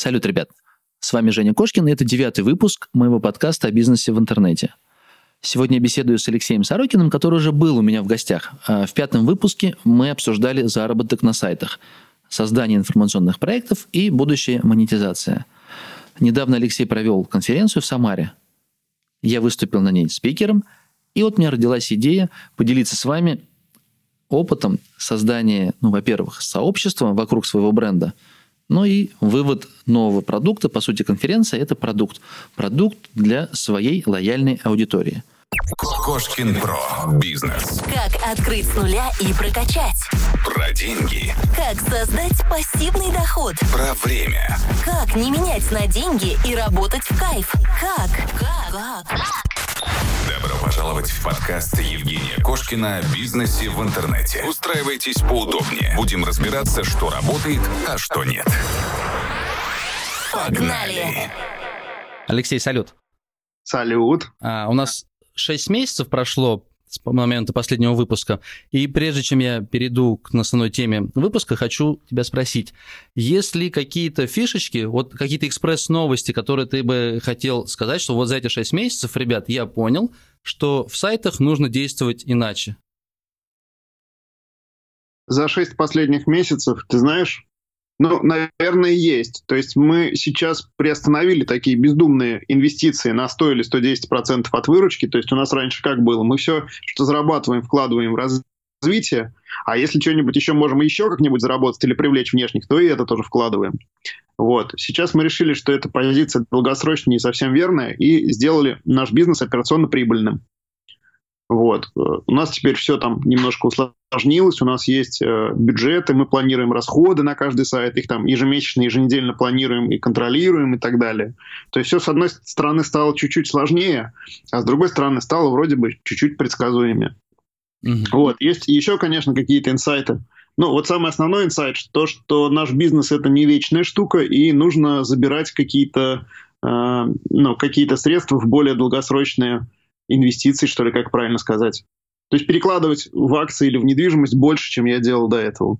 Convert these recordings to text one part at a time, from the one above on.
Салют, ребят. С вами Женя Кошкин, и это девятый выпуск моего подкаста о бизнесе в интернете. Сегодня я беседую с Алексеем Сорокиным, который уже был у меня в гостях. А в пятом выпуске мы обсуждали заработок на сайтах, создание информационных проектов и будущая монетизация. Недавно Алексей провел конференцию в Самаре. Я выступил на ней спикером, и вот у меня родилась идея поделиться с вами опытом создания, ну, во-первых, сообщества вокруг своего бренда – ну и вывод нового продукта, по сути, конференция – это продукт. Продукт для своей лояльной аудитории. Кошкин Про. Бизнес. Как открыть с нуля и прокачать. Про деньги. Как создать пассивный доход. Про время. Как не менять на деньги и работать в кайф. Как? Как? Как? Добро пожаловать в подкаст Евгения Кошкина о бизнесе в интернете. Устраивайтесь поудобнее. Будем разбираться, что работает, а что нет. Погнали! Алексей, салют. Салют. А, у нас 6 месяцев прошло с момента последнего выпуска. И прежде чем я перейду к основной теме выпуска, хочу тебя спросить, есть ли какие-то фишечки, вот какие-то экспресс-новости, которые ты бы хотел сказать, что вот за эти 6 месяцев, ребят, я понял, что в сайтах нужно действовать иначе? За 6 последних месяцев, ты знаешь, ну, наверное, есть. То есть мы сейчас приостановили такие бездумные инвестиции на 100 или 110% от выручки. То есть у нас раньше как было? Мы все, что зарабатываем, вкладываем в развитие, а если что-нибудь еще можем еще как-нибудь заработать или привлечь внешних, то и это тоже вкладываем. Вот. Сейчас мы решили, что эта позиция долгосрочная не совсем верная, и сделали наш бизнес операционно прибыльным. Вот. У нас теперь все там немножко усложнилось, у нас есть э, бюджеты, мы планируем расходы на каждый сайт, их там ежемесячно, еженедельно планируем и контролируем и так далее. То есть все, с одной стороны, стало чуть-чуть сложнее, а с другой стороны, стало вроде бы чуть-чуть предсказуемее. Mm-hmm. Вот. Есть еще, конечно, какие-то инсайты. Ну, вот самый основной инсайт, то, что наш бизнес — это не вечная штука, и нужно забирать какие-то э, ну, какие средства в более долгосрочные инвестиций, что ли, как правильно сказать. То есть перекладывать в акции или в недвижимость больше, чем я делал до этого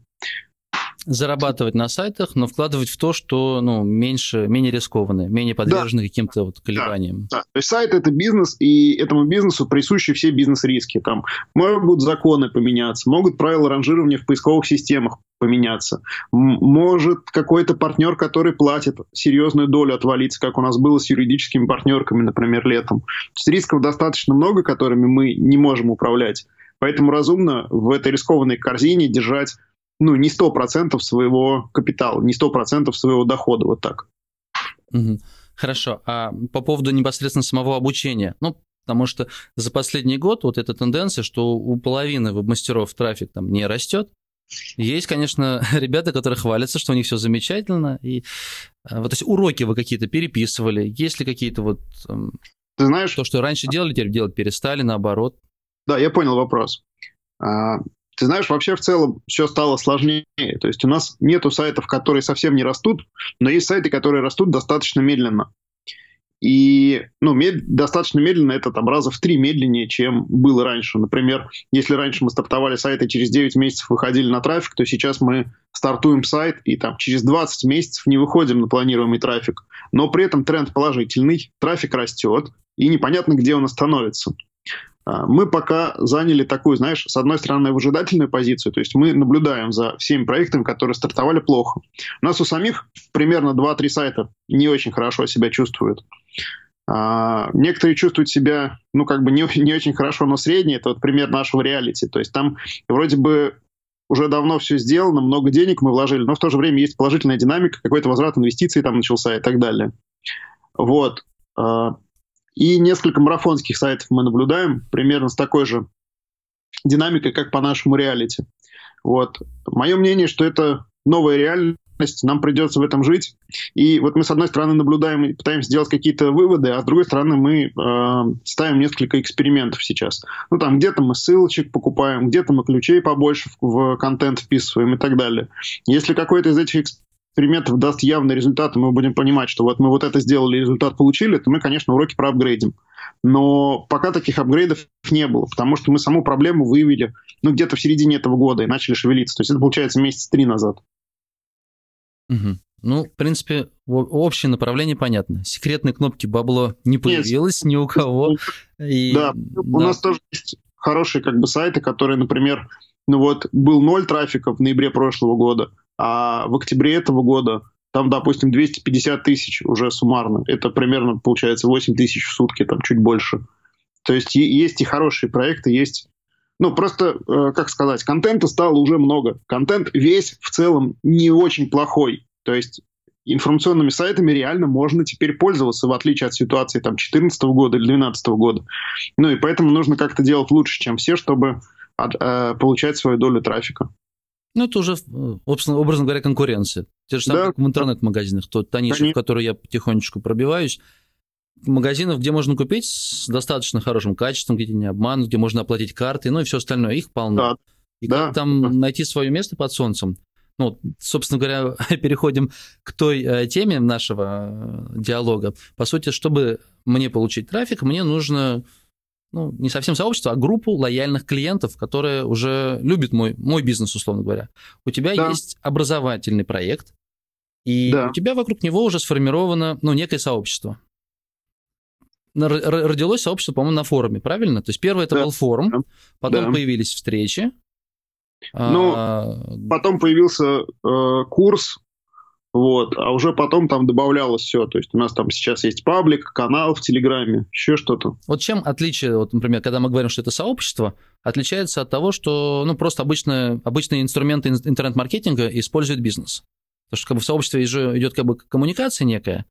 зарабатывать на сайтах, но вкладывать в то, что ну, меньше, менее рискованное, менее подвержены да. каким-то вот колебаниям. Да, да. То есть сайт это бизнес, и этому бизнесу присущи все бизнес-риски. Там могут законы поменяться, могут правила ранжирования в поисковых системах поменяться. Может какой-то партнер, который платит серьезную долю отвалиться, как у нас было с юридическими партнерками, например, летом. То есть рисков достаточно много, которыми мы не можем управлять. Поэтому разумно в этой рискованной корзине держать ну, не 100% своего капитала, не 100% своего дохода, вот так. Хорошо. А по поводу непосредственно самого обучения? Ну, потому что за последний год вот эта тенденция, что у половины веб-мастеров трафик там не растет, есть, конечно, ребята, которые хвалятся, что у них все замечательно. И а, вот, то есть уроки вы какие-то переписывали? Есть ли какие-то вот... Ты знаешь... То, что раньше делали, теперь делать перестали, наоборот? Да, я понял вопрос. Ты знаешь, вообще в целом все стало сложнее. То есть у нас нету сайтов, которые совсем не растут, но есть сайты, которые растут достаточно медленно. И ну, мед... достаточно медленно это там раза в три медленнее, чем было раньше. Например, если раньше мы стартовали сайты через 9 месяцев выходили на трафик, то сейчас мы стартуем сайт и там через 20 месяцев не выходим на планируемый трафик. Но при этом тренд положительный, трафик растет, и непонятно, где он остановится. А, мы пока заняли такую, знаешь, с одной стороны, выжидательную позицию, то есть мы наблюдаем за всеми проектами, которые стартовали плохо. У нас у самих примерно 2-3 сайта не очень хорошо себя чувствуют. А, некоторые чувствуют себя, ну, как бы не, не очень хорошо, но средние. Это вот пример нашего реалити. То есть там вроде бы уже давно все сделано, много денег мы вложили, но в то же время есть положительная динамика, какой-то возврат инвестиций там начался и так далее. Вот. И несколько марафонских сайтов мы наблюдаем примерно с такой же динамикой, как по нашему реалити. Вот. Мое мнение, что это новая реальность, нам придется в этом жить. И вот мы, с одной стороны, наблюдаем и пытаемся сделать какие-то выводы, а с другой стороны, мы э, ставим несколько экспериментов сейчас. Ну, там где-то мы ссылочек покупаем, где-то мы ключей побольше в, в контент вписываем и так далее. Если какой-то из этих экспериментов даст явный результат, и мы будем понимать, что вот мы вот это сделали, результат получили, то мы, конечно, уроки проапгрейдим. Но пока таких апгрейдов не было, потому что мы саму проблему выявили ну, где-то в середине этого года и начали шевелиться. То есть это получается месяц три назад. Угу. Ну, в принципе, общее направление понятно. Секретной кнопки бабло не появилось Нет. ни у кого. И, да, да, у нас тоже есть хорошие как бы сайты, которые, например, ну вот был ноль трафика в ноябре прошлого года, а в октябре этого года там, допустим, 250 тысяч уже суммарно. Это примерно, получается, 8 тысяч в сутки, там чуть больше. То есть есть и хорошие проекты, есть... Ну, просто, э, как сказать, контента стало уже много. Контент весь в целом не очень плохой. То есть информационными сайтами реально можно теперь пользоваться, в отличие от ситуации там 2014 года или 2012 года. Ну и поэтому нужно как-то делать лучше, чем все, чтобы э, получать свою долю трафика. Ну, это уже, образно говоря, конкуренция. Те же самые, да. в интернет-магазинах, тот та ниша, в которой я потихонечку пробиваюсь. Магазинов, где можно купить с достаточно хорошим качеством, где не обманут, где можно оплатить карты, ну и все остальное, их полно. Да. И да. как там найти свое место под солнцем? Ну, собственно говоря, переходим к той э, теме нашего э, диалога. По сути, чтобы мне получить трафик, мне нужно ну, не совсем сообщество, а группу лояльных клиентов, которые уже любят мой, мой бизнес, условно говоря. У тебя да. есть образовательный проект, и да. у тебя вокруг него уже сформировано ну, некое сообщество. Родилось сообщество, по-моему, на форуме, правильно? То есть первое это да. был форум, потом да. появились встречи. Ну, а... потом появился э, курс вот, а уже потом там добавлялось все. То есть у нас там сейчас есть паблик, канал в Телеграме, еще что-то. Вот чем отличие, вот, например, когда мы говорим, что это сообщество, отличается от того, что ну, просто обычно, обычные инструменты интернет-маркетинга использует бизнес. Потому что как бы, в сообществе же идет как бы коммуникация некая.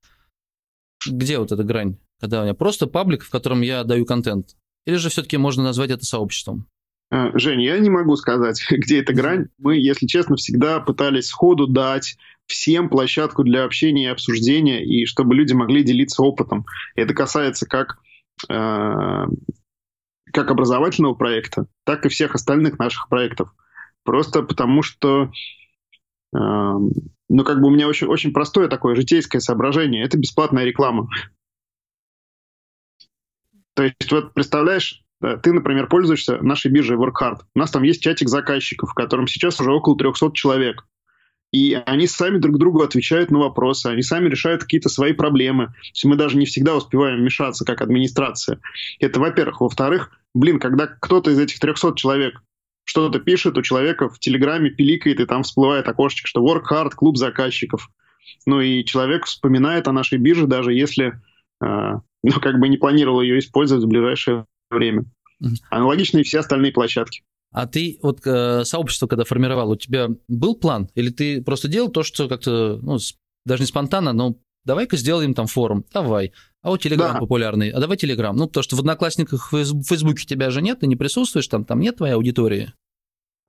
Где вот эта грань? Когда у меня просто паблик, в котором я даю контент. Или же все-таки можно назвать это сообществом? А, Жень, я не могу сказать, где эта грань. Мы, если честно, всегда пытались сходу дать всем площадку для общения и обсуждения, и чтобы люди могли делиться опытом. Это касается как, э, как образовательного проекта, так и всех остальных наших проектов. Просто потому что, э, ну, как бы у меня очень, очень простое такое житейское соображение. Это бесплатная реклама. То есть, вот представляешь, ты, например, пользуешься нашей биржей WorkHard. У нас там есть чатик заказчиков, в котором сейчас уже около 300 человек и они сами друг другу отвечают на вопросы, они сами решают какие-то свои проблемы. То есть мы даже не всегда успеваем вмешаться как администрация. Это, во-первых. Во-вторых, блин, когда кто-то из этих 300 человек что-то пишет, у человека в Телеграме пиликает, и там всплывает окошечко, что work hard, клуб заказчиков. Ну и человек вспоминает о нашей бирже, даже если, э, ну, как бы не планировал ее использовать в ближайшее время. Аналогично и все остальные площадки. А ты вот э, сообщество, когда формировал, у тебя был план? Или ты просто делал то, что как-то, ну, даже не спонтанно, но давай-ка сделаем там форум, давай. А у Телеграм да. популярный, а давай Телеграм. Ну, потому что в Одноклассниках, в Фейсбуке тебя же нет, ты не присутствуешь, там, там нет твоей аудитории.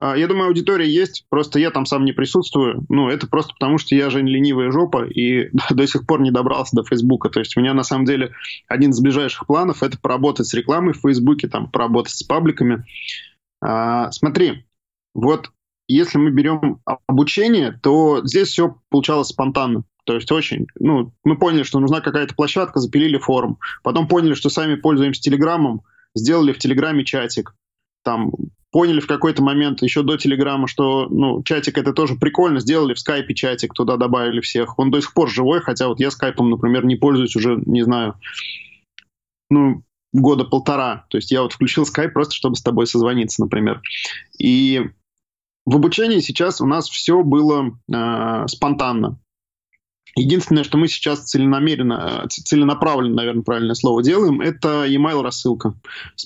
А, я думаю, аудитория есть, просто я там сам не присутствую. Ну, это просто потому, что я же ленивая жопа и до сих пор не добрался до Фейсбука. То есть у меня на самом деле один из ближайших планов — это поработать с рекламой в Фейсбуке, там, поработать с пабликами. А, смотри, вот если мы берем обучение, то здесь все получалось спонтанно. То есть очень, ну, мы поняли, что нужна какая-то площадка, запилили форум. Потом поняли, что сами пользуемся Телеграмом, сделали в Телеграме чатик. Там поняли в какой-то момент еще до Телеграма, что ну, чатик это тоже прикольно, сделали в скайпе чатик, туда добавили всех. Он до сих пор живой, хотя вот я скайпом, например, не пользуюсь уже, не знаю, ну, года полтора. То есть я вот включил Skype просто, чтобы с тобой созвониться, например. И в обучении сейчас у нас все было э, спонтанно. Единственное, что мы сейчас целенамеренно, целенаправленно, наверное, правильное слово делаем, это email рассылка.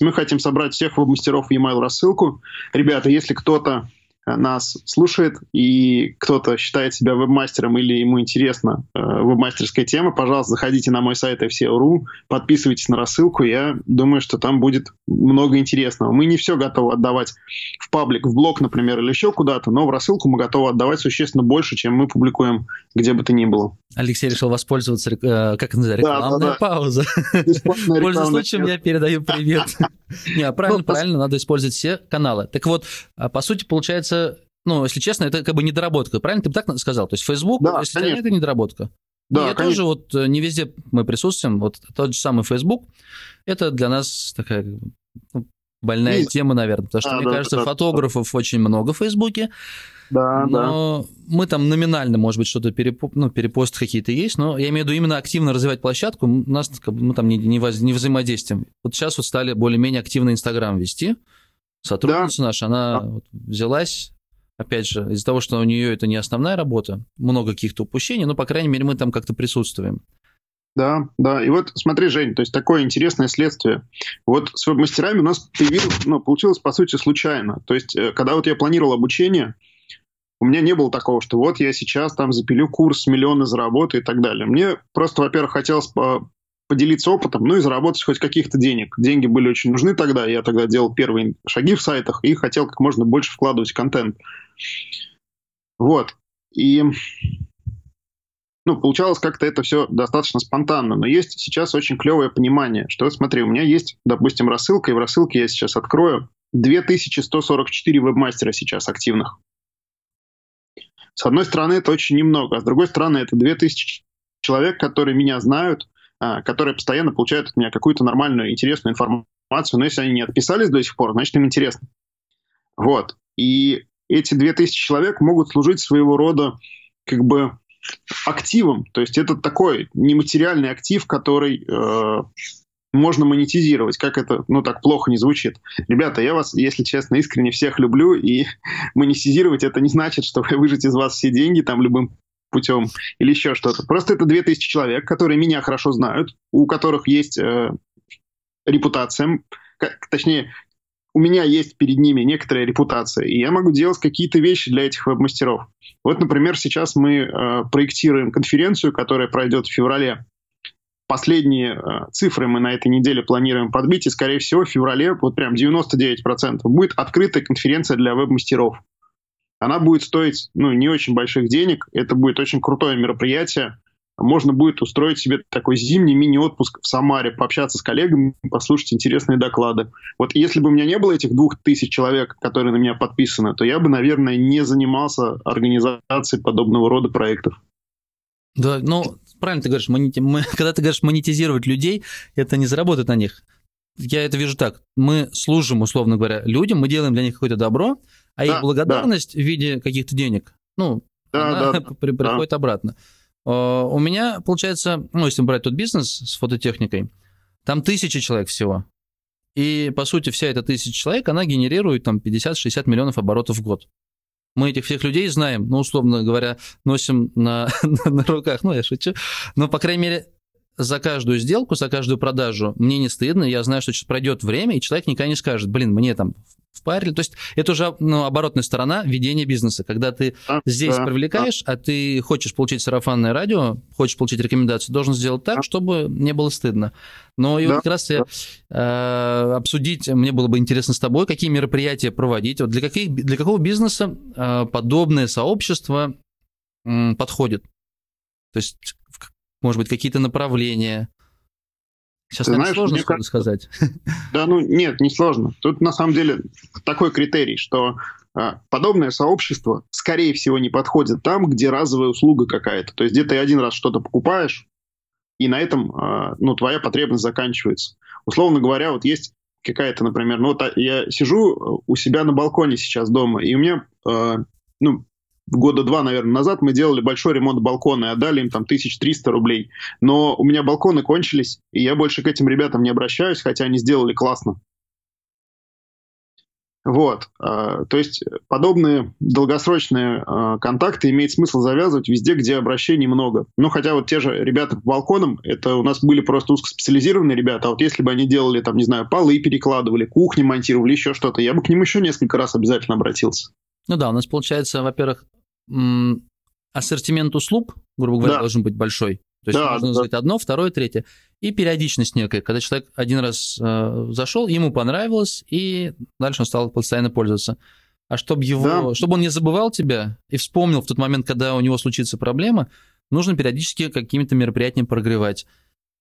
мы хотим собрать всех веб-мастеров в email рассылку. Ребята, если кто-то нас слушает, и кто-то считает себя вебмастером или ему интересна э, вебмастерская тема, пожалуйста, заходите на мой сайт FCL.ru, подписывайтесь на рассылку, я думаю, что там будет много интересного. Мы не все готовы отдавать в паблик, в блог, например, или еще куда-то, но в рассылку мы готовы отдавать существенно больше, чем мы публикуем где бы то ни было. Алексей решил воспользоваться, э, как это называется, рекламная да, да, пауза. Пользуясь случаем, я передаю привет. Не, а правильно, ну, правильно, надо использовать все каналы. Так вот, а, по сути, получается, ну, если честно, это как бы недоработка, правильно? Ты бы так сказал? То есть Facebook, да, если конечно. это недоработка. Да, и конечно. тоже вот э, не везде мы присутствуем, вот тот же самый Facebook, это для нас такая ну, больная и... тема, наверное, потому что, а, мне да, кажется, да, фотографов да. очень много в Фейсбуке, да, но да. мы там номинально, может быть, что-то перепо... ну, перепосты какие-то есть, но я имею в виду именно активно развивать площадку, у нас мы там не, не, воз... не взаимодействуем. Вот сейчас вот стали более-менее активно Инстаграм вести. Сотрудница да. наша, она да. вот взялась, опять же, из-за того, что у нее это не основная работа, много каких-то упущений, но, по крайней мере, мы там как-то присутствуем. Да, да. И вот смотри, Жень, то есть такое интересное следствие. Вот с веб-мастерами у нас появилось, ну, получилось, по сути, случайно. То есть, э, когда вот я планировал обучение, у меня не было такого, что вот я сейчас там запилю курс, миллионы заработаю и так далее. Мне просто, во-первых, хотелось поделиться опытом, ну и заработать хоть каких-то денег. Деньги были очень нужны тогда, я тогда делал первые шаги в сайтах и хотел как можно больше вкладывать контент. Вот. И ну, получалось как-то это все достаточно спонтанно, но есть сейчас очень клевое понимание, что, смотри, у меня есть, допустим, рассылка, и в рассылке я сейчас открою 2144 вебмастера сейчас активных. С одной стороны, это очень немного, а с другой стороны, это 2000 человек, которые меня знают, а, которые постоянно получают от меня какую-то нормальную, интересную информацию, но если они не отписались до сих пор, значит, им интересно. Вот. И эти 2000 человек могут служить своего рода как бы активом. То есть это такой нематериальный актив, который э, можно монетизировать. Как это, ну, так плохо не звучит. Ребята, я вас, если честно, искренне всех люблю, и монетизировать это не значит, что вы выжить из вас все деньги там любым путем или еще что-то. Просто это 2000 человек, которые меня хорошо знают, у которых есть э, репутация, как, точнее, у меня есть перед ними некоторая репутация, и я могу делать какие-то вещи для этих веб-мастеров. Вот, например, сейчас мы э, проектируем конференцию, которая пройдет в феврале. Последние э, цифры мы на этой неделе планируем подбить, и, скорее всего, в феврале, вот прям 99%, будет открытая конференция для веб-мастеров. Она будет стоить ну, не очень больших денег, это будет очень крутое мероприятие. Можно будет устроить себе такой зимний мини-отпуск в Самаре, пообщаться с коллегами, послушать интересные доклады. Вот если бы у меня не было этих двух тысяч человек, которые на меня подписаны, то я бы, наверное, не занимался организацией подобного рода проектов. Да, ну, правильно ты говоришь, монети... мы, когда ты говоришь монетизировать людей, это не заработать на них. Я это вижу так. Мы служим, условно говоря, людям, мы делаем для них какое-то добро, а да, их благодарность да. в виде каких-то денег, ну, да, она да, при, приходит да. обратно. Uh, у меня, получается, ну, если брать тот бизнес с фототехникой, там тысячи человек всего. И, по сути, вся эта тысяча человек, она генерирует там 50-60 миллионов оборотов в год. Мы этих всех людей знаем, ну, условно говоря, носим на, на, на руках, ну, я шучу, но, по крайней мере, за каждую сделку, за каждую продажу мне не стыдно, я знаю, что сейчас пройдет время, и человек никогда не скажет, блин, мне там впарили. То есть это уже ну, оборотная сторона ведения бизнеса, когда ты да, здесь да, привлекаешь, да. а ты хочешь получить сарафанное радио, хочешь получить рекомендацию, должен сделать так, чтобы не было стыдно. Но и да, вот как раз да. э, обсудить, мне было бы интересно с тобой, какие мероприятия проводить, вот для, каких, для какого бизнеса э, подобное сообщество э, подходит. То есть может быть, какие-то направления? Сейчас, Ты знаешь, сложно кажется, сказать. Да, ну нет, не сложно. Тут на самом деле такой критерий, что а, подобное сообщество, скорее всего, не подходит там, где разовая услуга какая-то. То есть где ты один раз что-то покупаешь, и на этом а, ну, твоя потребность заканчивается. Условно говоря, вот есть какая-то, например, ну вот я сижу у себя на балконе сейчас дома, и у меня ну, года два, наверное, назад мы делали большой ремонт балкона и отдали им там 1300 рублей. Но у меня балконы кончились, и я больше к этим ребятам не обращаюсь, хотя они сделали классно. Вот. А, то есть подобные долгосрочные а, контакты имеет смысл завязывать везде, где обращений много. Ну, хотя вот те же ребята по балконам, это у нас были просто узкоспециализированные ребята, а вот если бы они делали, там, не знаю, полы перекладывали, кухни монтировали, еще что-то, я бы к ним еще несколько раз обязательно обратился. Ну да, у нас получается, во-первых, ассортимент услуг, грубо говоря, да. должен быть большой. То есть да, можно назвать да. одно, второе, третье. И периодичность некая, когда человек один раз э, зашел, ему понравилось, и дальше он стал постоянно пользоваться. А чтобы его, да. чтобы он не забывал тебя и вспомнил в тот момент, когда у него случится проблема, нужно периодически какими-то мероприятиями прогревать.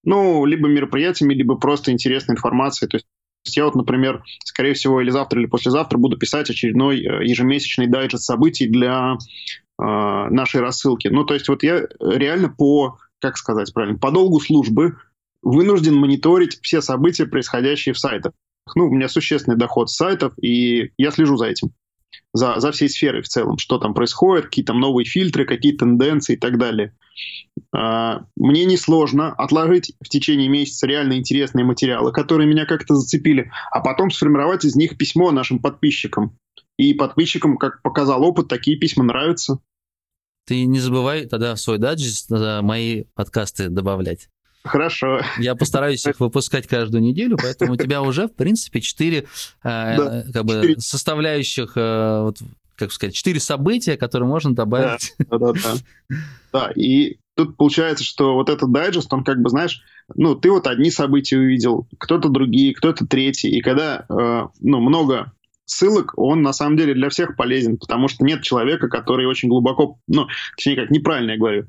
Ну, либо мероприятиями, либо просто интересной информацией. То есть я вот, например, скорее всего, или завтра, или послезавтра буду писать очередной э, ежемесячный дайджест событий для э, нашей рассылки. Ну, то есть вот я реально по, как сказать правильно, по долгу службы вынужден мониторить все события, происходящие в сайтах. ну, у меня существенный доход с сайтов, и я слежу за этим за, за всей сферой в целом, что там происходит, какие там новые фильтры, какие тенденции и так далее. А, мне несложно отложить в течение месяца реально интересные материалы, которые меня как-то зацепили, а потом сформировать из них письмо нашим подписчикам. И подписчикам, как показал опыт, такие письма нравятся. Ты не забывай тогда в свой дайджест мои подкасты добавлять. Хорошо. Я постараюсь их выпускать каждую неделю, поэтому у тебя уже, в принципе, четыре э, да, как бы, составляющих, э, вот, как сказать, четыре события, которые можно добавить. Да, да, да. Да, и тут получается, что вот этот дайджест, он как бы, знаешь, ну, ты вот одни события увидел, кто-то другие, кто-то третий, и когда, э, ну, много ссылок, он на самом деле для всех полезен, потому что нет человека, который очень глубоко, ну, точнее как, неправильно я говорю,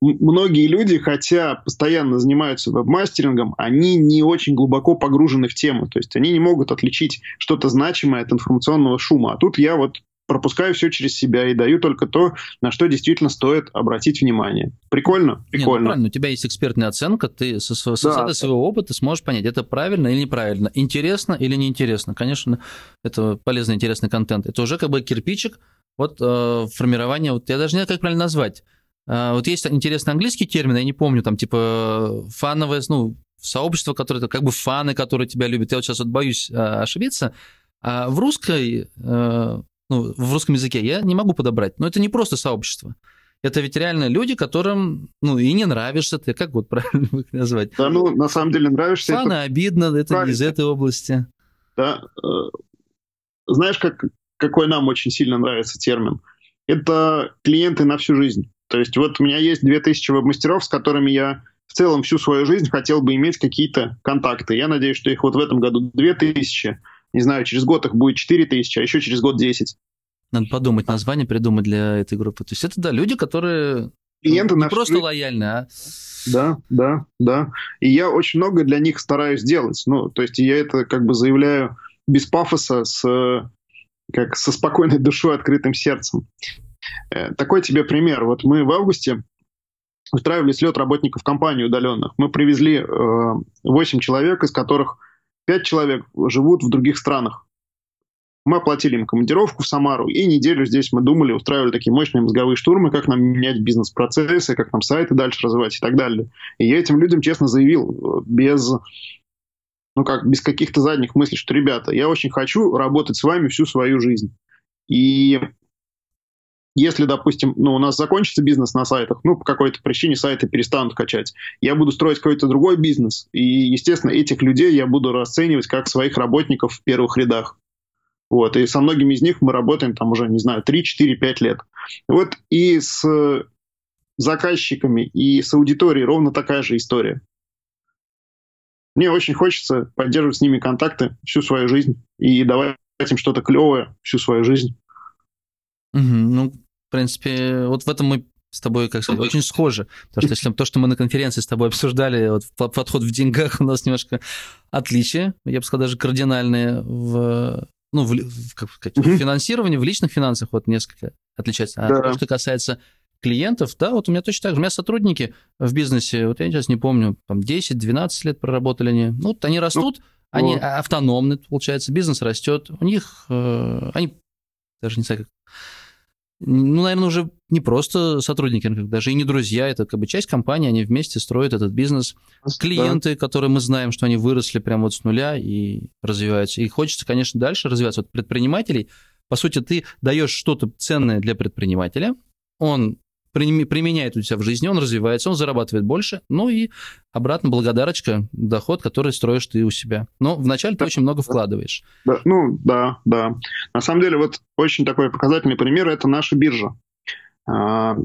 многие люди, хотя постоянно занимаются веб-мастерингом, они не очень глубоко погружены в тему. То есть они не могут отличить что-то значимое от информационного шума. А тут я вот пропускаю все через себя и даю только то, на что действительно стоит обратить внимание. Прикольно? Прикольно. Нет, ну, правильно, у тебя есть экспертная оценка, ты со, со, да, своего опыта сможешь понять, это правильно или неправильно, интересно или неинтересно. Конечно, это полезный, интересный контент. Это уже как бы кирпичик вот э, формирования, вот я даже не знаю, как правильно назвать, вот есть интересный английский термин, я не помню, там типа фановое, ну, сообщество, которое как бы фаны, которые тебя любят. Я вот сейчас вот боюсь а, ошибиться. А в русской, а, ну, в русском языке я не могу подобрать. Но это не просто сообщество. Это ведь реально люди, которым, ну, и не нравишься ты, как вот правильно их назвать? Да, ну, на самом деле нравишься. Фаны это... обидно, это правильно. из этой области. Да. Э, знаешь, как, какой нам очень сильно нравится термин? Это клиенты на всю жизнь. То есть вот у меня есть 2000 веб-мастеров, с которыми я в целом всю свою жизнь хотел бы иметь какие-то контакты. Я надеюсь, что их вот в этом году 2000, не знаю, через год их будет 4000, а еще через год 10. Надо подумать, название придумать для этой группы. То есть это, да, люди, которые Клиенты ну, не просто жизнь. лояльны, а... Да, да, да. И я очень много для них стараюсь делать. Ну, то есть я это как бы заявляю без пафоса, с, как со спокойной душой, открытым сердцем. Э, такой тебе пример. Вот мы в августе устраивали слет работников компании удаленных. Мы привезли 8 э, человек, из которых 5 человек живут в других странах. Мы оплатили им командировку в Самару, и неделю здесь мы думали, устраивали такие мощные мозговые штурмы, как нам менять бизнес-процессы, как нам сайты дальше развивать и так далее. И я этим людям честно заявил, без, ну как, без каких-то задних мыслей, что, ребята, я очень хочу работать с вами всю свою жизнь. И если, допустим, ну, у нас закончится бизнес на сайтах, ну, по какой-то причине сайты перестанут качать, я буду строить какой-то другой бизнес, и, естественно, этих людей я буду расценивать как своих работников в первых рядах. Вот, и со многими из них мы работаем там уже, не знаю, 3, 4, 5 лет. Вот и с заказчиками, и с аудиторией ровно такая же история. Мне очень хочется поддерживать с ними контакты всю свою жизнь и давать им что-то клевое всю свою жизнь. Угу, ну, принципе, вот в этом мы с тобой, как сказать, очень схожи. Потому что если то, что мы на конференции с тобой обсуждали, вот подход в деньгах у нас немножко отличие, я бы сказал, даже кардинальные в ну, в, как сказать, в финансировании, в личных финансах вот несколько отличается. А да. то, что касается клиентов, да, вот у меня точно так же. У меня сотрудники в бизнесе, вот я сейчас не помню, там 10-12 лет проработали они. Ну, вот они растут, ну, они вот. автономны, получается, бизнес растет, у них, э, они даже не знаю, как ну, наверное, уже не просто сотрудники, даже и не друзья, это как бы часть компании, они вместе строят этот бизнес. Клиенты, да. которые мы знаем, что они выросли прямо вот с нуля и развиваются. И хочется, конечно, дальше развиваться. Вот предпринимателей, по сути, ты даешь что-то ценное для предпринимателя, он применяет у себя в жизни, он развивается, он зарабатывает больше, ну и обратно благодарочка, доход, который строишь ты у себя. Но вначале ты очень много вкладываешь. Да, ну, да, да. На самом деле, вот очень такой показательный пример – это наша биржа. А,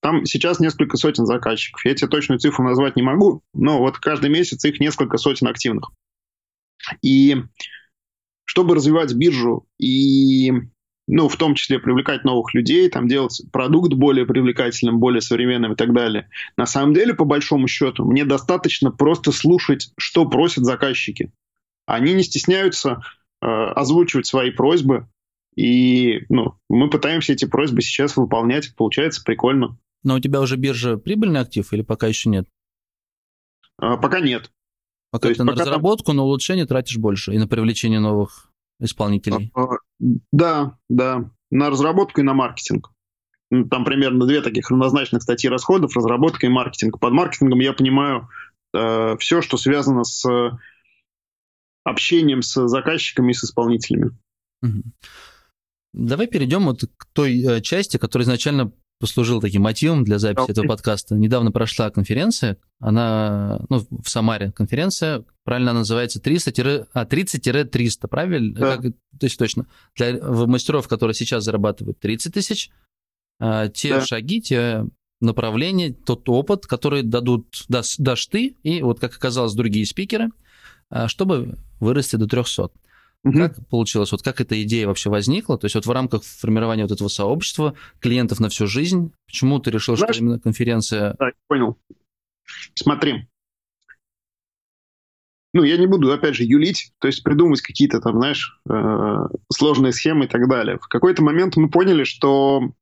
там сейчас несколько сотен заказчиков. Я тебе точную цифру назвать не могу, но вот каждый месяц их несколько сотен активных. И чтобы развивать биржу и ну, в том числе привлекать новых людей, там делать продукт более привлекательным, более современным и так далее. На самом деле, по большому счету, мне достаточно просто слушать, что просят заказчики. Они не стесняются э, озвучивать свои просьбы, и ну, мы пытаемся эти просьбы сейчас выполнять, получается прикольно. Но у тебя уже биржа прибыльный актив или пока еще нет? А, пока нет. Пока ты на разработку, там... на улучшение тратишь больше и на привлечение новых исполнителей. А, да, да. На разработку и на маркетинг. Ну, там примерно две таких равнозначных статьи расходов, разработка и маркетинг. Под маркетингом я понимаю э, все, что связано с общением с заказчиками и с исполнителями. Давай перейдем вот к той э, части, которая изначально послужил таким мотивом для записи этого подкаста. Недавно прошла конференция, она, ну, в Самаре конференция, правильно она называется 300 а, 30-300, правильно? Да. Как, то есть точно. Для мастеров, которые сейчас зарабатывают 30 тысяч, а, те да. шаги, те направления, тот опыт, который дадут, дашь, дашь ты и, вот как оказалось, другие спикеры, а, чтобы вырасти до 300. Угу. Как получилось? Вот как эта идея вообще возникла? То есть вот в рамках формирования вот этого сообщества клиентов на всю жизнь, почему ты решил, Знаешь, что именно конференция... Да, понял. Смотри. Ну, я не буду, опять же, юлить, то есть придумывать какие-то там, знаешь, э, сложные схемы и так далее. В какой-то момент мы поняли, что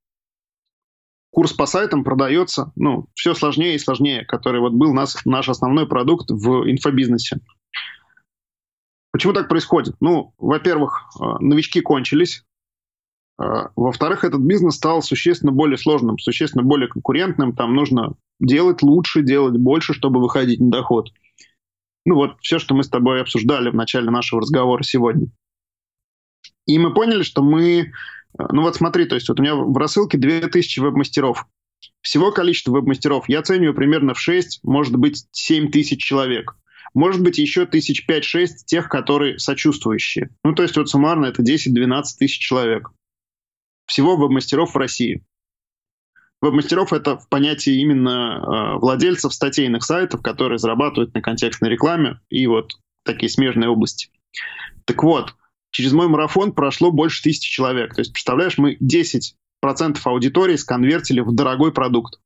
курс по сайтам продается, ну, все сложнее и сложнее, который вот был нас, наш основной продукт в инфобизнесе. Почему так происходит? Ну, во-первых, э, новички кончились. Э, во-вторых, этот бизнес стал существенно более сложным, существенно более конкурентным. Там нужно делать лучше, делать больше, чтобы выходить на доход. Ну вот все, что мы с тобой обсуждали в начале нашего разговора сегодня. И мы поняли, что мы... Э, ну вот смотри, то есть вот у меня в рассылке 2000 веб-мастеров. Всего количество веб-мастеров я оцениваю примерно в 6, может быть, 7 тысяч человек. Может быть, еще тысяч пять-шесть тех, которые сочувствующие. Ну, то есть вот суммарно это 10-12 тысяч человек. Всего веб-мастеров в России. Веб-мастеров это в понятии именно э, владельцев статейных сайтов, которые зарабатывают на контекстной рекламе и вот такие смежные области. Так вот, через мой марафон прошло больше тысячи человек. То есть, представляешь, мы 10% аудитории сконвертили в дорогой продукт.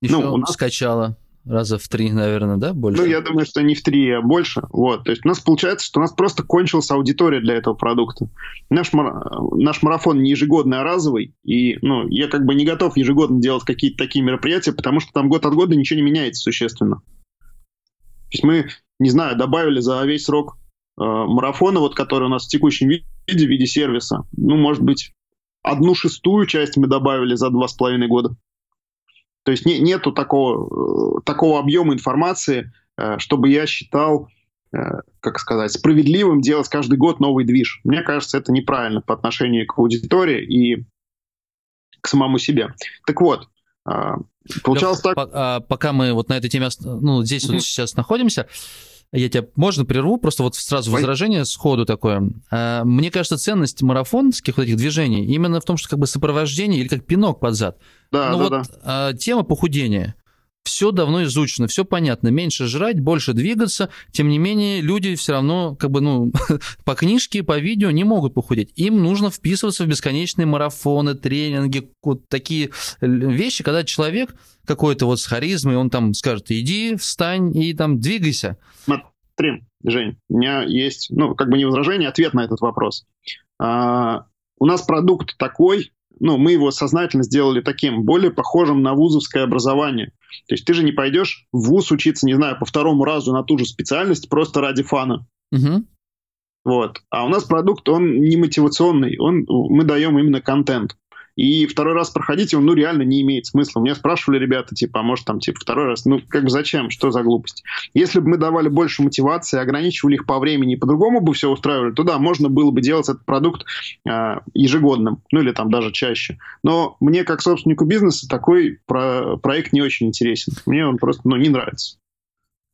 Еще ну, у нас... скачала раза в три, наверное, да, больше? Ну, я думаю, что не в три, а больше. Вот. То есть у нас получается, что у нас просто кончилась аудитория для этого продукта. Наш, наш марафон не ежегодный, а разовый. И ну, я как бы не готов ежегодно делать какие-то такие мероприятия, потому что там год от года ничего не меняется существенно. То есть мы, не знаю, добавили за весь срок э, марафона, вот который у нас в текущем виде, в виде сервиса, ну, может быть, одну шестую часть мы добавили за два с половиной года. То есть не, нету такого, э, такого объема информации, э, чтобы я считал, э, как сказать, справедливым делать каждый год новый движ. Мне кажется, это неправильно по отношению к аудитории и к самому себе. Так вот, получалось Лёх, так... По, а, пока мы вот на этой теме, ну, здесь mm-hmm. вот сейчас находимся, я тебя, можно прерву? Просто вот сразу возражение сходу такое. А, мне кажется, ценность марафонских вот этих движений именно в том, что как бы сопровождение или как пинок под зад. Да, ну да, вот да. А, тема похудения. Все давно изучено, все понятно. Меньше жрать, больше двигаться. Тем не менее, люди все равно, как бы, ну, по книжке, по видео не могут похудеть. Им нужно вписываться в бесконечные марафоны, тренинги, вот такие вещи, когда человек какой-то вот с харизмой, он там скажет, иди, встань и там двигайся. Смотри, Жень, у меня есть, ну, как бы не возражение, а ответ на этот вопрос. А, у нас продукт такой, ну, мы его сознательно сделали таким, более похожим на вузовское образование. То есть ты же не пойдешь в вуз учиться, не знаю, по второму разу на ту же специальность просто ради фана. Угу. Вот. А у нас продукт, он не мотивационный, он, мы даем именно контент. И второй раз проходить его, ну, реально не имеет смысла. Меня спрашивали ребята, типа, а может там, типа, второй раз, ну, как бы зачем, что за глупость? Если бы мы давали больше мотивации, ограничивали их по времени и по-другому бы все устраивали, то да, можно было бы делать этот продукт э, ежегодным, ну, или там даже чаще. Но мне, как собственнику бизнеса, такой про проект не очень интересен. Мне он просто, ну, не нравится.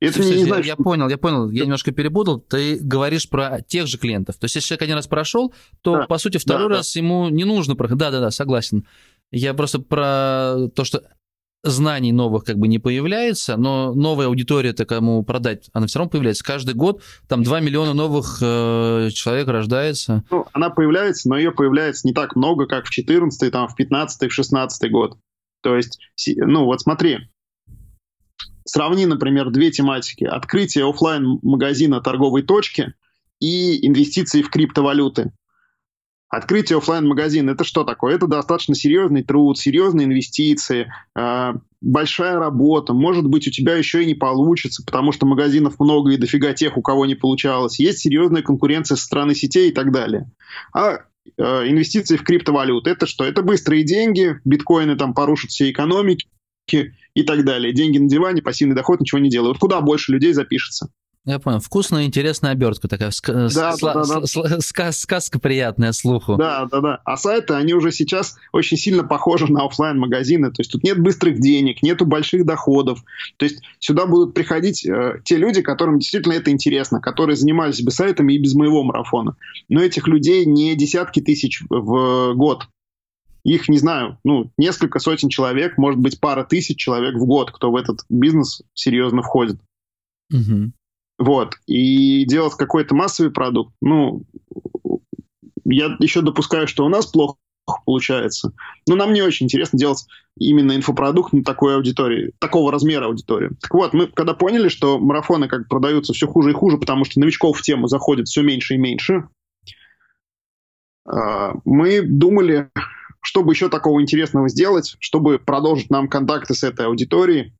Это Слушай, не, я, я понял, я понял, я немножко перепутал. Ты говоришь про тех же клиентов. То есть, если человек один раз прошел, то, да. по сути, второй да, раз да. ему не нужно проходить. Да-да-да, согласен. Я просто про то, что знаний новых как бы не появляется, но новая аудитория-то кому продать, она все равно появляется. Каждый год там 2 миллиона новых э, человек рождается. Ну, она появляется, но ее появляется не так много, как в 14 там, в 15 в 16 год. То есть, ну вот смотри, Сравни, например, две тематики. Открытие офлайн магазина торговой точки и инвестиции в криптовалюты. Открытие офлайн магазина это что такое? Это достаточно серьезный труд, серьезные инвестиции, э, большая работа. Может быть, у тебя еще и не получится, потому что магазинов много и дофига тех, у кого не получалось. Есть серьезная конкуренция со стороны сетей и так далее. А э, инвестиции в криптовалюты это что? Это быстрые деньги, биткоины там порушат все экономики и так далее. Деньги на диване, пассивный доход, ничего не делают. Куда больше людей запишется? Я понял. Вкусная, интересная обертка такая. Ска- да, сла- да, да. Сла- ска- сказка приятная слуху. Да, да, да. А сайты, они уже сейчас очень сильно похожи на офлайн магазины То есть тут нет быстрых денег, нету больших доходов. То есть сюда будут приходить э, те люди, которым действительно это интересно, которые занимались бы сайтами и без моего марафона. Но этих людей не десятки тысяч в год. Их, не знаю, ну, несколько сотен человек, может быть, пара тысяч человек в год, кто в этот бизнес серьезно входит. Угу. Вот. И делать какой-то массовый продукт, ну, я еще допускаю, что у нас плохо получается. Но нам не очень интересно делать именно инфопродукт на такой аудитории, такого размера аудитории. Так вот, мы когда поняли, что марафоны как продаются все хуже и хуже, потому что новичков в тему заходит все меньше и меньше, а, мы думали, чтобы еще такого интересного сделать, чтобы продолжить нам контакты с этой аудиторией,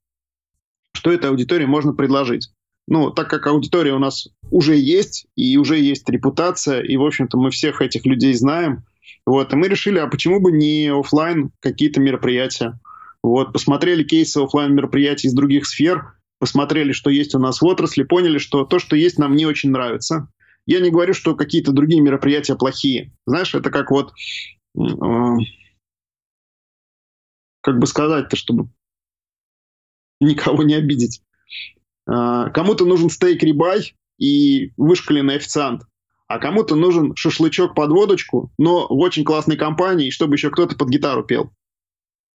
что этой аудитории можно предложить ну, так как аудитория у нас уже есть, и уже есть репутация, и, в общем-то, мы всех этих людей знаем, вот, и мы решили, а почему бы не офлайн какие-то мероприятия? Вот, посмотрели кейсы офлайн мероприятий из других сфер, посмотрели, что есть у нас в отрасли, поняли, что то, что есть, нам не очень нравится. Я не говорю, что какие-то другие мероприятия плохие. Знаешь, это как вот, как бы сказать-то, чтобы никого не обидеть. А, кому-то нужен стейк рибай и вышкаленный официант, а кому-то нужен шашлычок под водочку, но в очень классной компании, чтобы еще кто-то под гитару пел.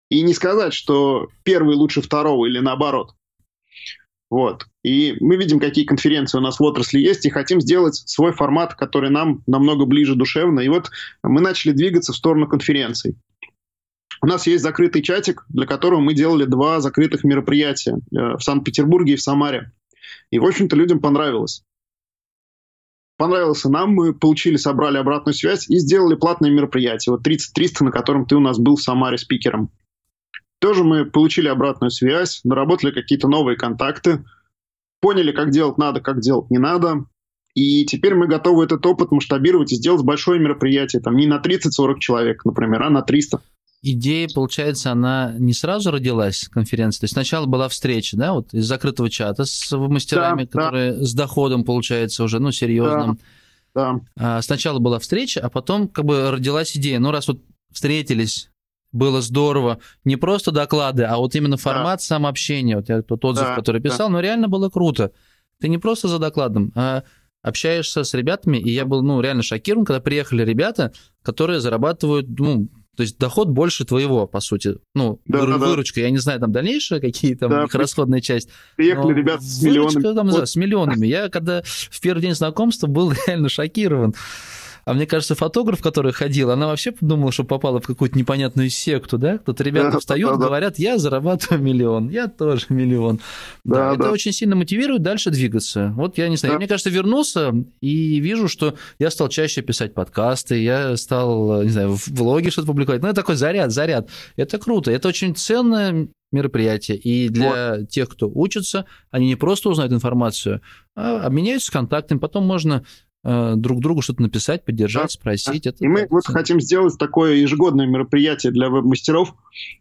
И не сказать, что первый лучше второго или наоборот. Вот. И мы видим, какие конференции у нас в отрасли есть, и хотим сделать свой формат, который нам намного ближе душевно. И вот мы начали двигаться в сторону конференций. У нас есть закрытый чатик, для которого мы делали два закрытых мероприятия э, в Санкт-Петербурге и в Самаре. И, в общем-то, людям понравилось. Понравился нам, мы получили, собрали обратную связь и сделали платное мероприятие. Вот 30-300, на котором ты у нас был в Самаре спикером. Тоже мы получили обратную связь, наработали какие-то новые контакты, поняли, как делать надо, как делать не надо. И теперь мы готовы этот опыт масштабировать и сделать большое мероприятие. Там не на 30-40 человек, например, а на 300 идея, получается, она не сразу родилась, конференция. То есть сначала была встреча, да, вот из закрытого чата с мастерами, да, которые да. с доходом, получается, уже, ну, серьезным. Да, да. Сначала была встреча, а потом как бы родилась идея. Ну, раз вот встретились, было здорово. Не просто доклады, а вот именно формат да. самообщения. Вот я тот отзыв, да, который писал, да. но реально было круто. Ты не просто за докладом, а общаешься с ребятами, и я был, ну, реально шокирован, когда приехали ребята, которые зарабатывают, ну, то есть доход больше твоего, по сути. Ну, да, вы, да, выручка, да. я не знаю, там дальнейшие какие там да, их расходная часть. Приехали ребята с миллионами. Там, вот. с миллионами. Я когда в первый день знакомства был реально шокирован. А мне кажется, фотограф, который ходил, она вообще подумала, что попала в какую-то непонятную секту, да? Тут ребята встают, говорят, я зарабатываю миллион, я тоже миллион. Да, это очень сильно мотивирует дальше двигаться. Вот я не знаю, мне кажется, вернулся и вижу, что я стал чаще писать подкасты, я стал, не знаю, в влоге что-то публиковать. Ну, это такой заряд, заряд. Это круто, это очень ценное мероприятие. И для вот. тех, кто учится, они не просто узнают информацию, а обменяются контактами, потом можно Э, друг другу что-то написать, поддержать, да, спросить. Да. Это и мы вот хотим сделать такое ежегодное мероприятие для веб-мастеров,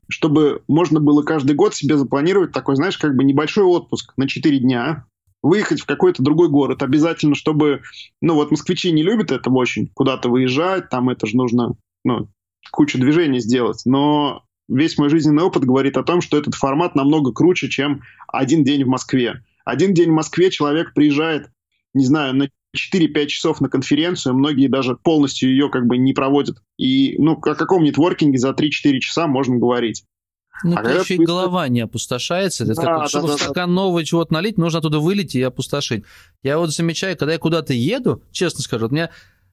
чтобы можно было каждый год себе запланировать такой, знаешь, как бы небольшой отпуск на 4 дня, выехать в какой-то другой город. Обязательно, чтобы... Ну вот москвичи не любят этого очень, куда-то выезжать, там это же нужно ну, кучу движений сделать. Но весь мой жизненный опыт говорит о том, что этот формат намного круче, чем один день в Москве. Один день в Москве человек приезжает, не знаю, на 4-5 часов на конференцию, многие даже полностью ее как бы не проводят. И, ну, о каком нетворкинге за 3-4 часа можно говорить? Ну, а еще и голова не опустошается. Да, как, да, чтобы да, стакан да. нового чего-то налить, нужно оттуда вылить и опустошить. Я вот замечаю, когда я куда-то еду, честно скажу, вот, меня,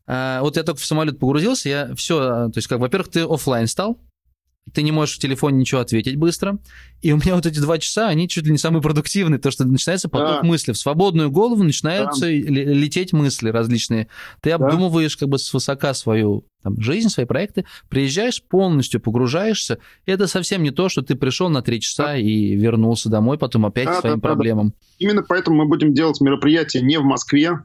э, вот я только в самолет погрузился, я все, а, то есть, как, во-первых, ты офлайн стал, ты не можешь в телефоне ничего ответить быстро. И у меня вот эти два часа, они чуть ли не самые продуктивные, потому что начинается поток да. мыслей. В свободную голову начинаются да. лететь мысли различные. Ты да. обдумываешь как бы свысока свою там, жизнь, свои проекты, приезжаешь, полностью погружаешься. И это совсем не то, что ты пришел на три часа да. и вернулся домой потом опять да, к своим да, проблемам. Да. Именно поэтому мы будем делать мероприятие не в Москве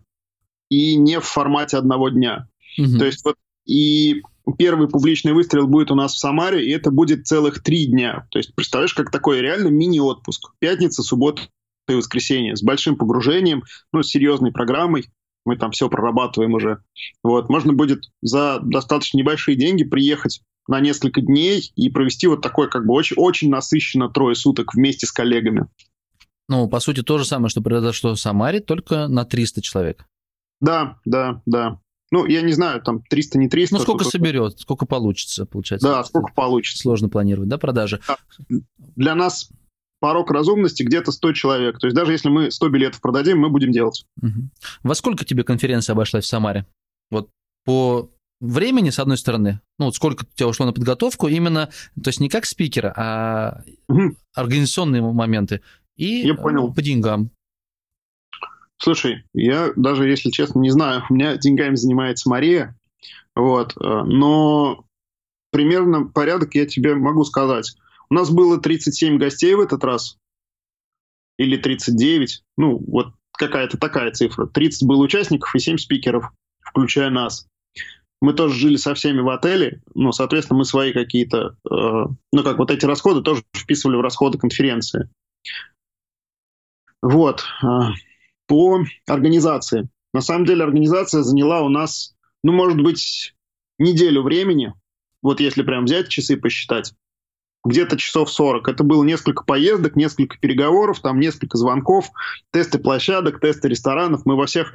и не в формате одного дня. Угу. То есть вот и первый публичный выстрел будет у нас в Самаре, и это будет целых три дня. То есть, представляешь, как такой реально мини-отпуск. Пятница, суббота и воскресенье с большим погружением, ну, с серьезной программой. Мы там все прорабатываем уже. Вот. Можно будет за достаточно небольшие деньги приехать на несколько дней и провести вот такой как бы очень, очень насыщенно трое суток вместе с коллегами. Ну, по сути, то же самое, что произошло в Самаре, только на 300 человек. Да, да, да. Ну, я не знаю, там 300, не 300. Ну, сколько соберет, сколько получится, получается. Да, сколько получится. Сложно планировать, да, продажи? Да. Для нас порог разумности где-то 100 человек. То есть даже если мы 100 билетов продадим, мы будем делать. Угу. Во сколько тебе конференция обошлась в Самаре? Вот по времени, с одной стороны, ну вот сколько у тебя ушло на подготовку, именно, то есть не как спикера, а угу. организационные моменты, и Я понял. по деньгам. Слушай, я даже, если честно, не знаю, у меня деньгами занимается Мария, вот, э, но примерно порядок я тебе могу сказать. У нас было 37 гостей в этот раз, или 39, ну, вот какая-то такая цифра. 30 было участников и 7 спикеров, включая нас. Мы тоже жили со всеми в отеле, но, соответственно, мы свои какие-то, э, ну, как вот эти расходы тоже вписывали в расходы конференции. Вот. По организации. На самом деле организация заняла у нас, ну, может быть, неделю времени, вот если прям взять часы посчитать, где-то часов 40. Это было несколько поездок, несколько переговоров, там несколько звонков, тесты площадок, тесты ресторанов. Мы во всех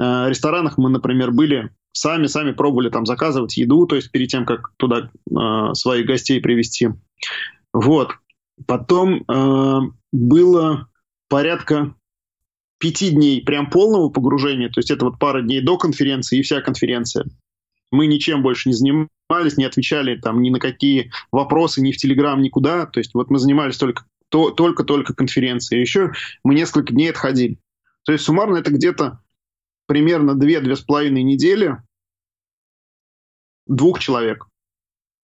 э, ресторанах, мы, например, были сами, сами пробовали там заказывать еду, то есть перед тем, как туда э, своих гостей привести. Вот. Потом э, было порядка пяти дней прям полного погружения, то есть это вот пара дней до конференции и вся конференция. Мы ничем больше не занимались, не отвечали там ни на какие вопросы, ни в Телеграм, никуда. То есть вот мы занимались только то, только-только конференцией. Еще мы несколько дней отходили. То есть суммарно это где-то примерно две-две с половиной недели двух человек.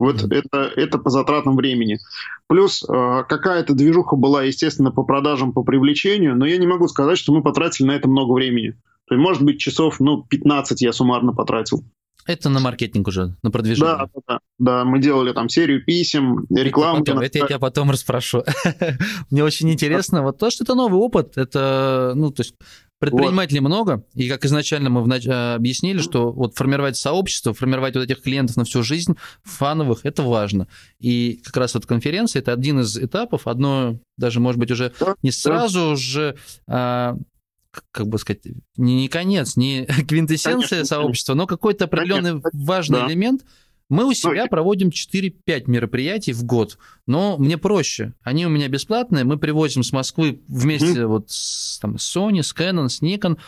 Вот mm-hmm. это, это по затратам времени. Плюс э, какая-то движуха была, естественно, по продажам, по привлечению, но я не могу сказать, что мы потратили на это много времени. То есть, может быть, часов, ну, 15 я суммарно потратил. Это на маркетинг уже, на продвижение. Да, да, да. Мы делали там серию писем, рекламу. Это, потом, это я тебя потом расспрошу. Мне очень интересно. Вот то, что это новый опыт, это, ну, то есть Предпринимателей вот. много, и как изначально мы внач... Э, объяснили, что вот формировать сообщество, формировать вот этих клиентов на всю жизнь, фановых, это важно. И как раз вот конференция – это один из этапов, одно даже, может быть, уже не сразу же а, как бы сказать, не конец, не квинтэссенция Конечно. сообщества, но какой-то определенный Конечно. важный да. элемент – мы у себя проводим 4-5 мероприятий в год, но мне проще. Они у меня бесплатные, мы привозим с Москвы вместе mm-hmm. вот с, там, Sony, с Canon, с Nikon.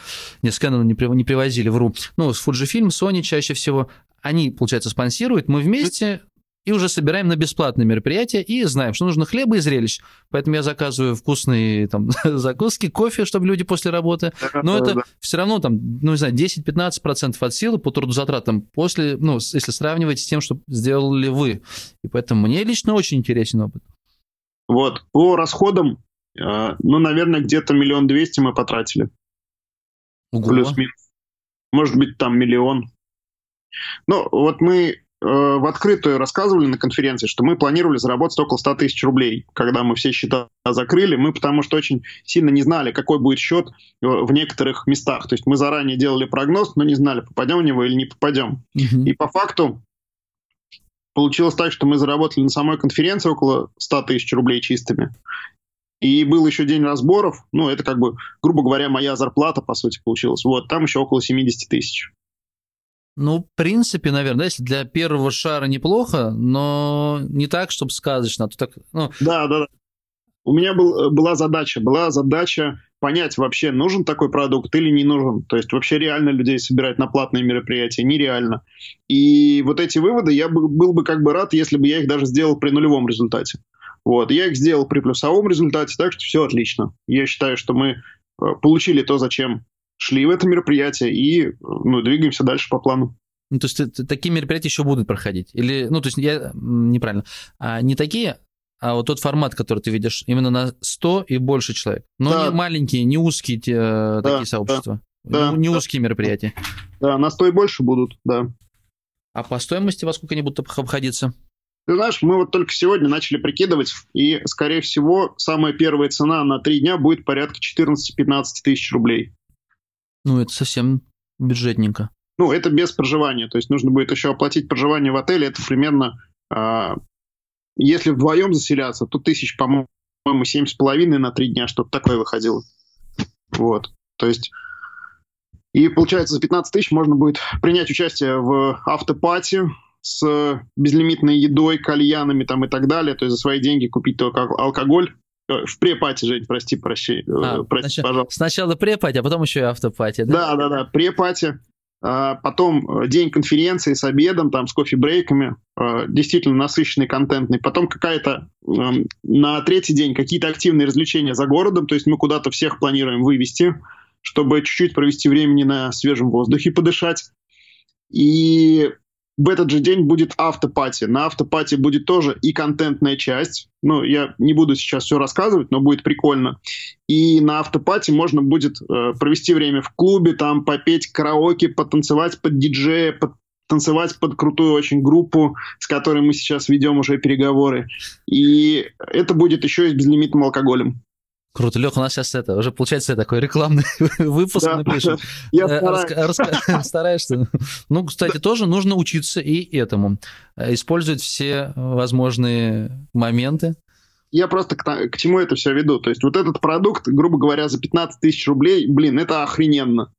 Не, с Canon не, не привозили, вру. Ну, с Fujifilm, Sony чаще всего. Они, получается, спонсируют. Мы вместе и уже собираем на бесплатные мероприятия и знаем, что нужно хлеба и зрелищ. Поэтому я заказываю вкусные там, закуски, кофе, чтобы люди после работы. Но это все равно там, ну не знаю, 10-15% от силы по трудозатратам после, ну, если сравнивать с тем, что сделали вы. И поэтому мне лично очень интересен опыт. Вот, по расходам, э, ну, наверное, где-то миллион двести мы потратили. Плюс-минус. Может быть, там миллион. Ну, вот мы в открытую рассказывали на конференции, что мы планировали заработать около 100 тысяч рублей, когда мы все счета закрыли. Мы потому что очень сильно не знали, какой будет счет э, в некоторых местах. То есть мы заранее делали прогноз, но не знали, попадем в него или не попадем. Угу. И по факту получилось так, что мы заработали на самой конференции около 100 тысяч рублей чистыми. И был еще день разборов, ну, это как бы, грубо говоря, моя зарплата, по сути, получилась. Вот, там еще около 70 тысяч. Ну, в принципе, наверное, если для первого шара неплохо, но не так, чтобы сказочно. А то так, ну, да, да, да. у меня был, была задача, была задача понять вообще, нужен такой продукт или не нужен. То есть вообще реально людей собирать на платные мероприятия, нереально. И вот эти выводы я бы, был бы как бы рад, если бы я их даже сделал при нулевом результате. Вот, я их сделал при плюсовом результате, так что все отлично. Я считаю, что мы э, получили то, зачем шли в это мероприятие и ну, двигаемся дальше по плану. Ну, то есть такие мероприятия еще будут проходить? Или, ну, то есть я неправильно. А не такие, а вот тот формат, который ты видишь, именно на 100 и больше человек. Но да. не маленькие, не узкие те, да, такие сообщества. Да, не, не да. узкие мероприятия. Да, на 100 и больше будут, да. А по стоимости во сколько они будут обходиться? Ты знаешь, мы вот только сегодня начали прикидывать, и, скорее всего, самая первая цена на три дня будет порядка 14-15 тысяч рублей. Ну, это совсем бюджетненько. Ну, это без проживания, то есть нужно будет еще оплатить проживание в отеле, это примерно а, если вдвоем заселяться, то тысяч, по-моему, семь с половиной на три дня, что-то такое выходило. Вот. То есть и получается, за 15 тысяч можно будет принять участие в автопати с безлимитной едой, кальянами там и так далее. То есть за свои деньги купить только алкоголь. Э, в препати, Жень, прости, прощи, э, а, прости, значит, пожалуйста. Сначала препати, а потом еще и автопати, да? Да, да, да, препати. А потом э, день конференции с обедом, там, с кофе-брейками, действительно насыщенный, контентный. Потом какая-то эм, на третий день какие-то активные развлечения за городом, то есть мы куда-то всех планируем вывести, чтобы чуть-чуть провести времени на свежем воздухе, подышать. И в этот же день будет автопати. На автопати будет тоже и контентная часть. Ну, я не буду сейчас все рассказывать, но будет прикольно. И на автопати можно будет э, провести время в клубе, там попеть караоке, потанцевать под диджея, танцевать под крутую очень группу, с которой мы сейчас ведем уже переговоры. И это будет еще и с безлимитным алкоголем. Круто. Леха, у нас сейчас это, уже получается такой рекламный выпуск да, напишем. Я э, стараюсь. Стараешься. Ну, кстати, тоже нужно учиться и этому. Э, использовать все возможные моменты. Я просто к, к чему это все веду. То есть вот этот продукт, грубо говоря, за 15 тысяч рублей, блин, это охрененно.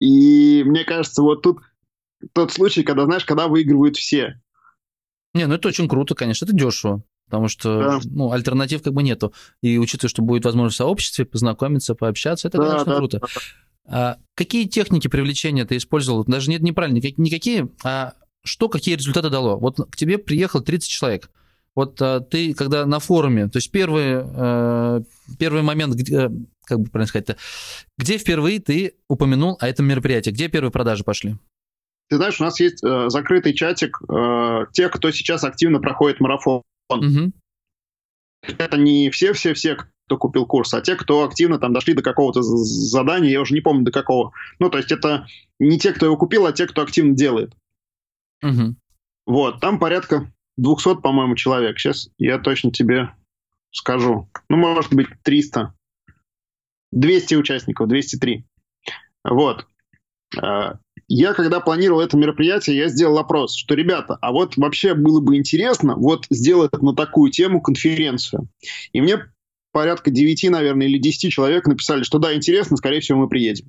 И мне кажется, вот тут тот случай, когда, знаешь, когда выигрывают все. Не, ну это очень круто, конечно, это дешево потому что да. ну, альтернатив как бы нету. И учитывая, что будет возможность в сообществе познакомиться, пообщаться, это, да, конечно, да, круто. Да. А какие техники привлечения ты использовал? Даже нет, неправильно, никакие, а что, какие результаты дало? Вот к тебе приехал 30 человек. Вот а, ты, когда на форуме, то есть первый, а, первый момент, где, как бы правильно сказать-то, где впервые ты упомянул о этом мероприятии, где первые продажи пошли? Ты знаешь, у нас есть э, закрытый чатик э, тех, кто сейчас активно проходит марафон. Угу. Это не все-все-все, кто купил курс, а те, кто активно там дошли до какого-то задания, я уже не помню до какого. Ну, то есть это не те, кто его купил, а те, кто активно делает. Угу. Вот, там порядка 200, по-моему, человек. Сейчас я точно тебе скажу. Ну, может быть, 300. 200 участников, 203. Вот. Я, когда планировал это мероприятие, я сделал опрос, что, ребята, а вот вообще было бы интересно вот сделать на такую тему конференцию. И мне порядка 9, наверное, или 10 человек написали, что да, интересно, скорее всего, мы приедем.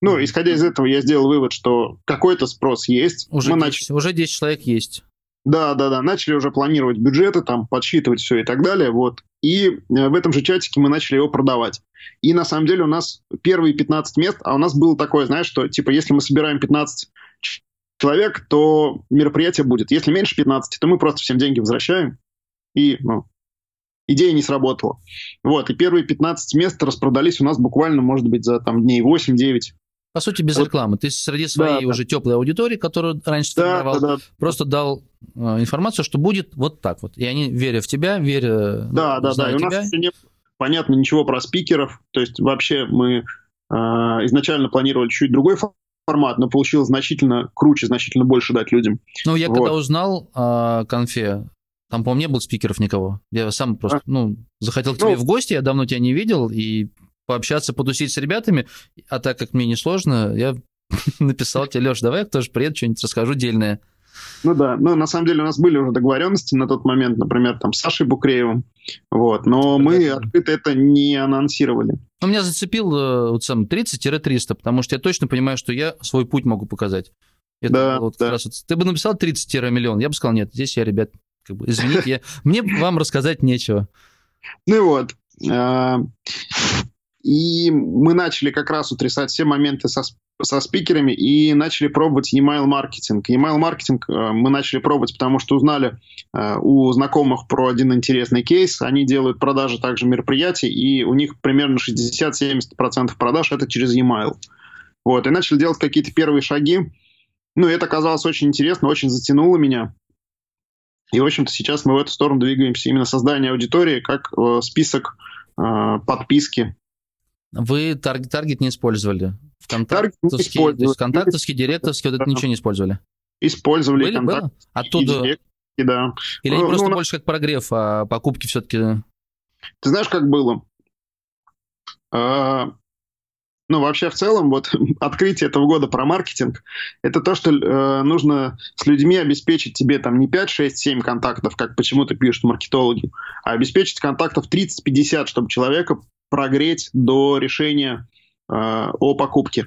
Ну, исходя из этого, я сделал вывод, что какой-то спрос есть. Уже, мы 10, нач... уже 10 человек есть. Да, да, да. Начали уже планировать бюджеты, там, подсчитывать все и так далее. Вот. И э, в этом же чатике мы начали его продавать. И на самом деле у нас первые 15 мест, а у нас было такое, знаешь, что типа если мы собираем 15 человек, то мероприятие будет. Если меньше 15, то мы просто всем деньги возвращаем. И, ну, идея не сработала. Вот, и первые 15 мест распродались у нас буквально, может быть, за там дней 8-9. По сути, без рекламы. Ты среди своей да, уже да. теплой аудитории, которую раньше да, формировал, да, да. просто дал э, информацию, что будет вот так вот. И они, веря в тебя, веря Да, ну, да, да. И у нас не понятно ничего про спикеров. То есть вообще мы э, изначально планировали чуть другой формат, но получилось значительно круче, значительно больше дать людям. Ну, я вот. когда узнал о конфе, там, по-моему, не было спикеров никого. Я сам просто, а? ну, захотел к тебе ну, в гости, я давно тебя не видел, и пообщаться, потусить с ребятами. А так как мне не сложно, я написал тебе, Леш, давай я тоже приеду, что-нибудь расскажу дельное. Ну да, ну на самом деле у нас были уже договоренности на тот момент, например, там с Сашей Букреевым, вот, но мы открыто это не анонсировали. Ну, меня зацепил э, вот сам 30-300, потому что я точно понимаю, что я свой путь могу показать. Это да, вот да. Раз вот, ты бы написал 30-миллион, я бы сказал, нет, здесь я, ребят, как бы, извините, я, мне вам рассказать нечего. Ну вот. И мы начали как раз утрясать все моменты со, со спикерами и начали пробовать email маркетинг. Email маркетинг э, мы начали пробовать, потому что узнали э, у знакомых про один интересный кейс. Они делают продажи также мероприятий, и у них примерно 60-70% продаж это через email. Вот, и начали делать какие-то первые шаги. Ну, это оказалось очень интересно, очень затянуло меня. И, в общем-то, сейчас мы в эту сторону двигаемся. Именно создание аудитории как э, список э, подписки вы таргет, таргет не использовали? ВКонтактовский, то есть ВКонтактовский, Директовский, вот это ничего не использовали? Использовали Были, было? Оттуда... да. Или ну, просто ну, больше как прогрев, а покупки все-таки... Ты знаешь, как было? А, ну, вообще, в целом, вот открытие этого года про маркетинг, это то, что э, нужно с людьми обеспечить тебе там не 5, 6, 7 контактов, как почему-то пишут маркетологи, а обеспечить контактов 30-50, чтобы человека прогреть до решения э, о покупке.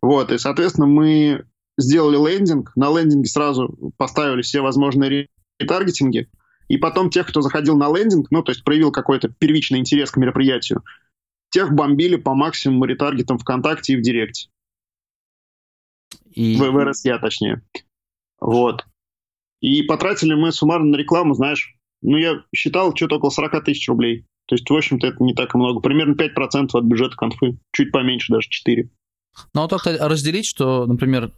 Вот, и, соответственно, мы сделали лендинг, на лендинге сразу поставили все возможные ретаргетинги, и потом тех, кто заходил на лендинг, ну, то есть проявил какой-то первичный интерес к мероприятию, тех бомбили по максимуму ретаргетам ВКонтакте и в Директе. И... В, в РСЯ, точнее. Вот. И потратили мы суммарно на рекламу, знаешь, ну, я считал, что-то около 40 тысяч рублей. То есть, в общем-то, это не так много. Примерно 5% от бюджета конфы. Чуть поменьше, даже 4%. Ну, а так разделить, что, например,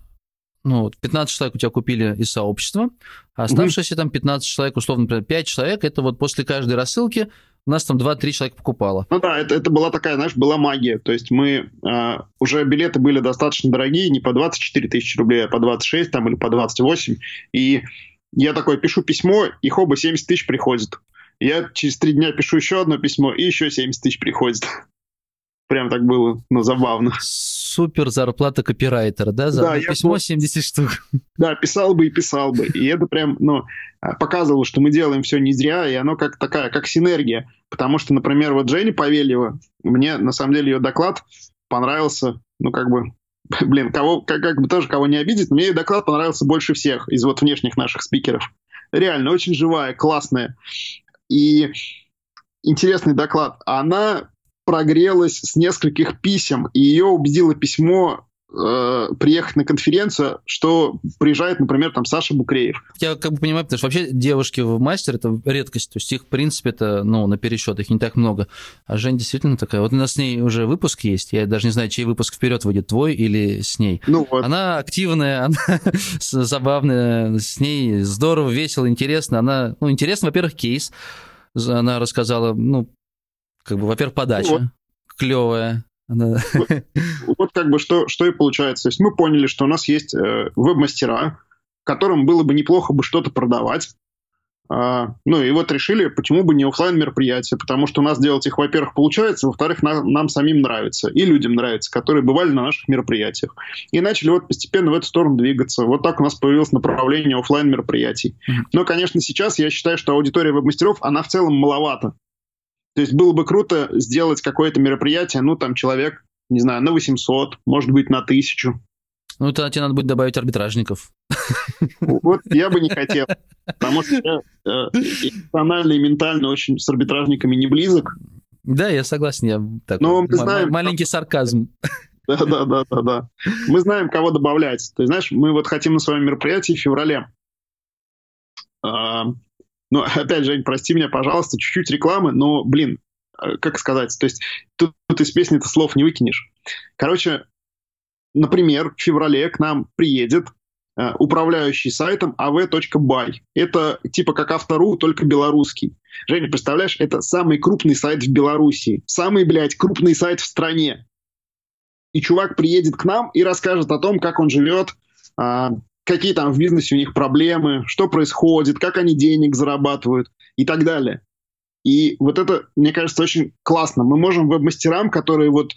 ну, 15 человек у тебя купили из сообщества, а оставшиеся mm-hmm. там 15 человек, условно, например, 5 человек, это вот после каждой рассылки у нас там 2-3 человека покупало. Ну да, это, это была такая, знаешь, была магия. То есть мы э, уже билеты были достаточно дорогие, не по 24 тысячи рублей, а по 26 там или по 28. И я такой пишу письмо, и хоба 70 тысяч приходит. Я через три дня пишу еще одно письмо, и еще 70 тысяч приходит. Прям так было, ну, забавно. Супер зарплата копирайтера, да? За да, письмо я... 70 штук. Да, писал бы и писал бы. И это прям, ну, показывало, что мы делаем все не зря, и оно как такая, как синергия. Потому что, например, вот Женя Павельева, мне, на самом деле, ее доклад понравился, ну, как бы, блин, кого, как, как бы тоже кого не обидеть, мне ее доклад понравился больше всех из вот внешних наших спикеров. Реально, очень живая, классная и интересный доклад. Она прогрелась с нескольких писем, и ее убедило письмо э, приехать на конференцию, что приезжает, например, там Саша Букреев. Я как бы понимаю, потому что вообще девушки в мастер это редкость, то есть их, в принципе, это, ну, на пересчет, их не так много. А Жень действительно такая. Вот у нас с ней уже выпуск есть, я даже не знаю, чей выпуск вперед выйдет, твой или с ней. Ну, вот. Она активная, она забавная, с ней здорово, весело, интересно. Она, ну, интересно, во-первых, кейс, она рассказала, ну, как бы, во-первых, подача вот. клевая. Она... Вот, вот как бы что, что и получается. То есть мы поняли, что у нас есть э, веб-мастера, которым было бы неплохо бы что-то продавать. А, ну и вот решили, почему бы не офлайн мероприятия, потому что у нас делать их, во-первых, получается, во-вторых, нам, нам самим нравится, и людям нравится, которые бывали на наших мероприятиях. И начали вот постепенно в эту сторону двигаться. Вот так у нас появилось направление офлайн мероприятий. Но, конечно, сейчас я считаю, что аудитория веб-мастеров, она в целом маловата. То есть было бы круто сделать какое-то мероприятие, ну там человек, не знаю, на 800, может быть, на 1000. Ну, тогда тебе надо будет добавить арбитражников. Вот я бы не хотел. Потому что я э, эмоционально и ментально очень с арбитражниками не близок. Да, я согласен. Я такой, Но мы знаем, маленький сарказм. Да, да, да, да, да. Мы знаем, кого добавлять. То есть, знаешь, мы вот хотим на своем мероприятии в феврале. А, ну, опять, Жень, прости меня, пожалуйста, чуть-чуть рекламы, но, блин, э, как сказать, то есть тут, тут из песни-то слов не выкинешь. Короче, например, в феврале к нам приедет э, управляющий сайтом av.by. Это типа как автору, только белорусский. Женя, представляешь, это самый крупный сайт в Беларуси. Самый, блядь, крупный сайт в стране. И чувак приедет к нам и расскажет о том, как он живет, э, какие там в бизнесе у них проблемы, что происходит, как они денег зарабатывают и так далее. И вот это, мне кажется, очень классно. Мы можем веб-мастерам, которые вот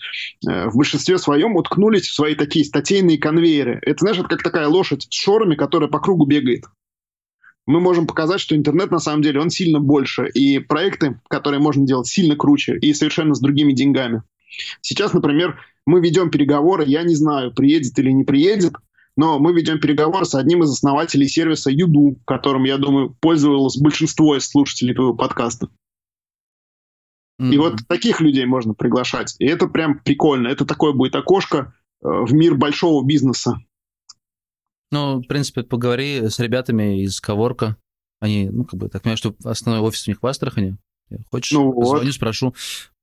э, в большинстве своем уткнулись в свои такие статейные конвейеры. Это, знаешь, это как такая лошадь с шорами, которая по кругу бегает. Мы можем показать, что интернет на самом деле, он сильно больше. И проекты, которые можно делать, сильно круче и совершенно с другими деньгами. Сейчас, например, мы ведем переговоры, я не знаю, приедет или не приедет, но мы ведем переговоры с одним из основателей сервиса Юду, которым, я думаю, пользовалось большинство из слушателей твоего подкаста. Mm-hmm. И вот таких людей можно приглашать. И это прям прикольно. Это такое будет окошко э, в мир большого бизнеса. Ну, в принципе, поговори с ребятами из Коворка. Они, ну, как бы, так понимаю, что основной офис у них в Астрахани. Хочешь, ну позвоню, вот. спрошу,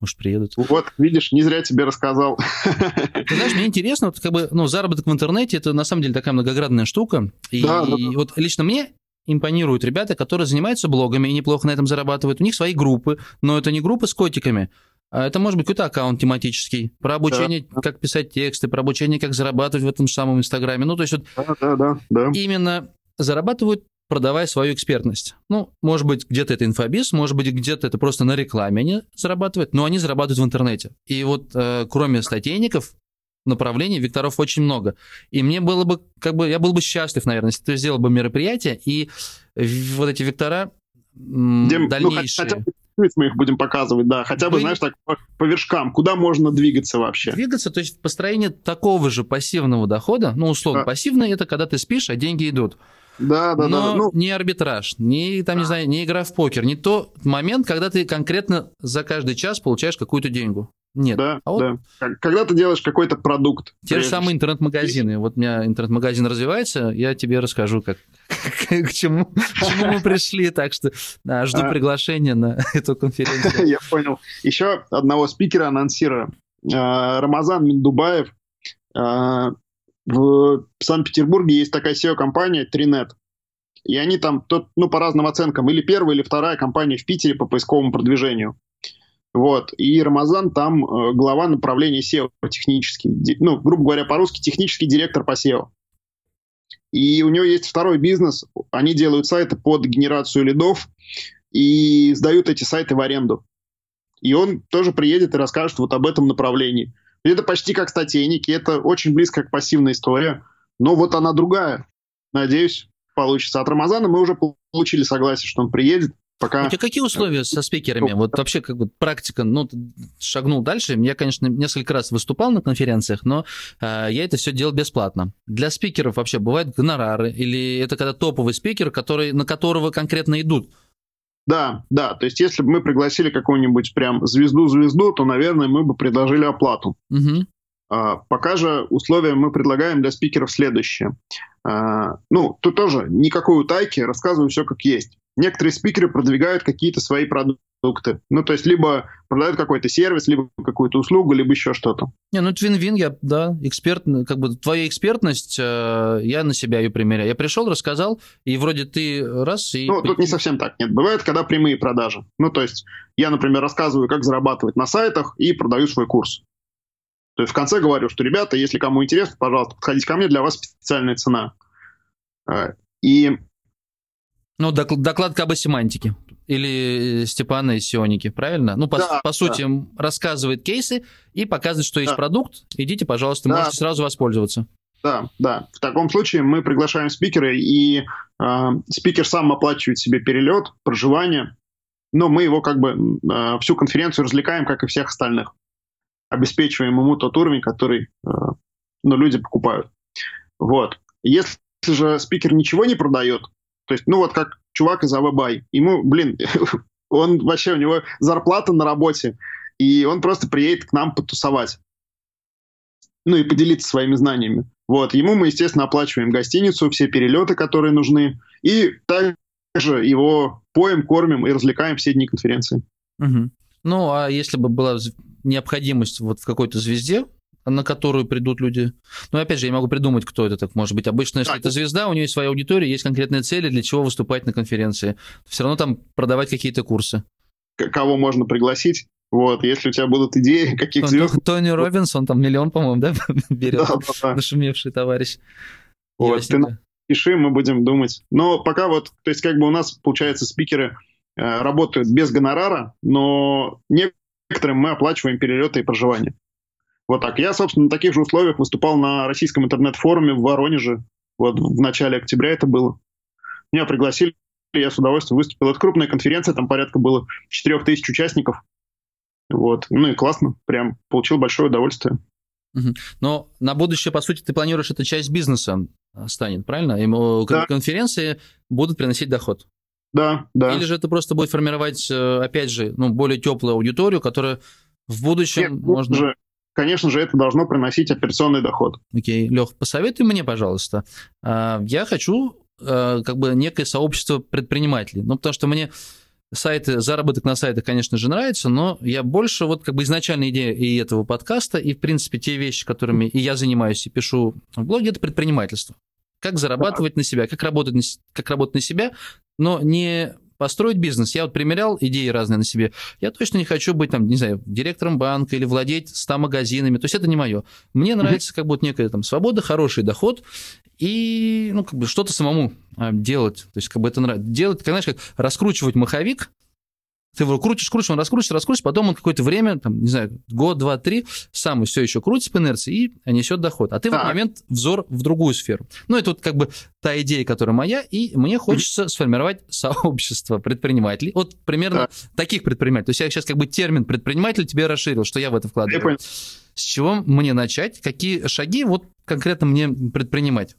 может, приедут. Вот, видишь, не зря тебе рассказал. Ты знаешь, мне интересно, вот как бы, ну, заработок в интернете, это на самом деле такая многоградная штука. И, да, да, да. вот лично мне импонируют ребята, которые занимаются блогами и неплохо на этом зарабатывают. У них свои группы, но это не группы с котиками, а это может быть какой-то аккаунт тематический, про обучение, да. как писать тексты, про обучение, как зарабатывать в этом самом Инстаграме. Ну, то есть вот да, да, да, да. именно зарабатывают продавая свою экспертность. Ну, может быть, где-то это инфобиз, может быть, где-то это просто на рекламе они зарабатывают, но они зарабатывают в интернете. И вот э, кроме статейников, направлений, векторов очень много. И мне было бы, как бы, я был бы счастлив, наверное, если ты сделал бы мероприятие, и вот эти вектора Где, дальнейшие... Ну, хотя бы мы их будем показывать, да, хотя бы, Вы... знаешь, так по, по вершкам, куда можно двигаться вообще. Двигаться, то есть построение такого же пассивного дохода, ну, условно, да. пассивный – это когда ты спишь, а деньги идут. Да, да, Но да. Ну, не арбитраж, не, там, не знаю, не игра в покер, не тот момент, когда ты конкретно за каждый час получаешь какую-то деньгу. Нет. Да, а вот да. Когда ты делаешь какой-то продукт. Те же самые интернет-магазины. Вот у меня интернет-магазин развивается, я тебе расскажу, как, к, чему, к чему мы пришли. Так что да, жду а, приглашения на эту конференцию. Я понял. Еще одного спикера анонсирую. А, Рамазан Миндубаев. А, в Санкт-Петербурге есть такая SEO-компания Trinet. И они там, ну, по разным оценкам, или первая, или вторая компания в Питере по поисковому продвижению. Вот. И Рамазан там э, глава направления SEO технический. Ну, грубо говоря, по-русски технический директор по SEO. И у него есть второй бизнес. Они делают сайты под генерацию лидов и сдают эти сайты в аренду. И он тоже приедет и расскажет вот об этом направлении. Это почти как статейники, это очень близко к пассивной истории. Но вот она другая. Надеюсь, получится. От Рамазана мы уже получили согласие, что он приедет. Пока... У тебя какие условия со спикерами? Вот вообще как бы практика, ну, шагнул дальше. Я, конечно, несколько раз выступал на конференциях, но э, я это все делал бесплатно. Для спикеров вообще бывают гонорары? Или это когда топовый спикер, который, на которого конкретно идут? Да, да. То есть, если бы мы пригласили какую-нибудь прям звезду-звезду, то, наверное, мы бы предложили оплату. Угу. А, пока же условия мы предлагаем для спикеров следующее. А, ну, тут тоже никакой утайки, рассказываю все как есть. Некоторые спикеры продвигают какие-то свои продукты продукты. Ну, то есть, либо продают какой-то сервис, либо какую-то услугу, либо еще что-то. Не, ну, твин-вин, я, да, эксперт, как бы твоя экспертность, э, я на себя ее примеряю. Я пришел, рассказал, и вроде ты раз и... Ну, тут не совсем так, нет. Бывает, когда прямые продажи. Ну, то есть, я, например, рассказываю, как зарабатывать на сайтах и продаю свой курс. То есть в конце говорю, что, ребята, если кому интересно, пожалуйста, подходите ко мне, для вас специальная цена. Э, и... Ну, доклад об семантике или э, Степана из Сионики, правильно? Ну, по, да, по сути, да. рассказывает кейсы и показывает, что есть да. продукт. Идите, пожалуйста, да. можете сразу воспользоваться. Да, да. В таком случае мы приглашаем спикера, и э, спикер сам оплачивает себе перелет, проживание, но мы его как бы э, всю конференцию развлекаем, как и всех остальных. Обеспечиваем ему тот уровень, который э, ну, люди покупают. Вот. Если же спикер ничего не продает, то есть, ну вот как чувак из Авабай. Ему, блин, он вообще, у него зарплата на работе, и он просто приедет к нам потусовать. Ну и поделиться своими знаниями. Вот, ему мы, естественно, оплачиваем гостиницу, все перелеты, которые нужны, и также его поем, кормим и развлекаем все дни конференции. Угу. Ну, а если бы была необходимость вот в какой-то звезде, на которую придут люди. Но опять же, я могу придумать, кто это так может быть. Обычно, если так. это звезда, у нее есть своя аудитория, есть конкретные цели, для чего выступать на конференции. Все равно там продавать какие-то курсы. Кого можно пригласить? Вот, если у тебя будут идеи, каких ну, звезд... Тони Робинс, он там миллион, по-моему, да, берет, да, да, да. нашумевший товарищ. Вот, ты пиши, мы будем думать. Но пока вот, то есть как бы у нас, получается, спикеры э, работают без гонорара, но некоторым мы оплачиваем перелеты и проживание. Вот так. Я, собственно, на таких же условиях выступал на российском интернет-форуме в Воронеже. Вот в начале октября это было. Меня пригласили, я с удовольствием выступил. Это крупная конференция, там порядка было 4 тысяч участников. Вот. Ну и классно, прям получил большое удовольствие. Но на будущее, по сути, ты планируешь это часть бизнеса станет, правильно? Ему Да. конференции будут приносить доход. Да, да. Или же это просто будет формировать, э, опять же, ну, более теплую аудиторию, которая в будущем Нет, можно... же, конечно же, это должно приносить операционный доход. Окей, Лех, посоветуй мне, пожалуйста. А, Я хочу э, как бы некое сообщество предпринимателей. Ну, потому что мне сайты, заработок на сайтах, конечно же, нравится, но я больше вот как бы изначальная идея и этого подкаста, и, в принципе, те вещи, которыми и я занимаюсь и пишу в блоге, это предпринимательство. Как зарабатывать на себя, как работать на, как работать на себя, но не построить бизнес. Я вот примерял идеи разные на себе. Я точно не хочу быть, там, не знаю, директором банка или владеть 100 магазинами. То есть это не мое. Мне нравится как будто некая там свобода, хороший доход и, ну, как бы что-то самому а, делать. То есть как бы это нравится. Делать, как, знаешь, как раскручивать маховик, ты его крутишь, крутишь, он раскрутится, раскрутится, потом он какое-то время, там, не знаю, год, два, три, сам все еще крутится по инерции и несет доход. А ты в этот Так. момент взор в другую сферу. Ну, это вот как бы та идея, которая моя, и мне хочется сформировать сообщество предпринимателей. Вот примерно Так. таких предпринимателей. То есть я сейчас как бы термин предприниматель тебе расширил, что я в это Я вкладываю. понял. С чего мне начать? Какие шаги вот конкретно мне предпринимать?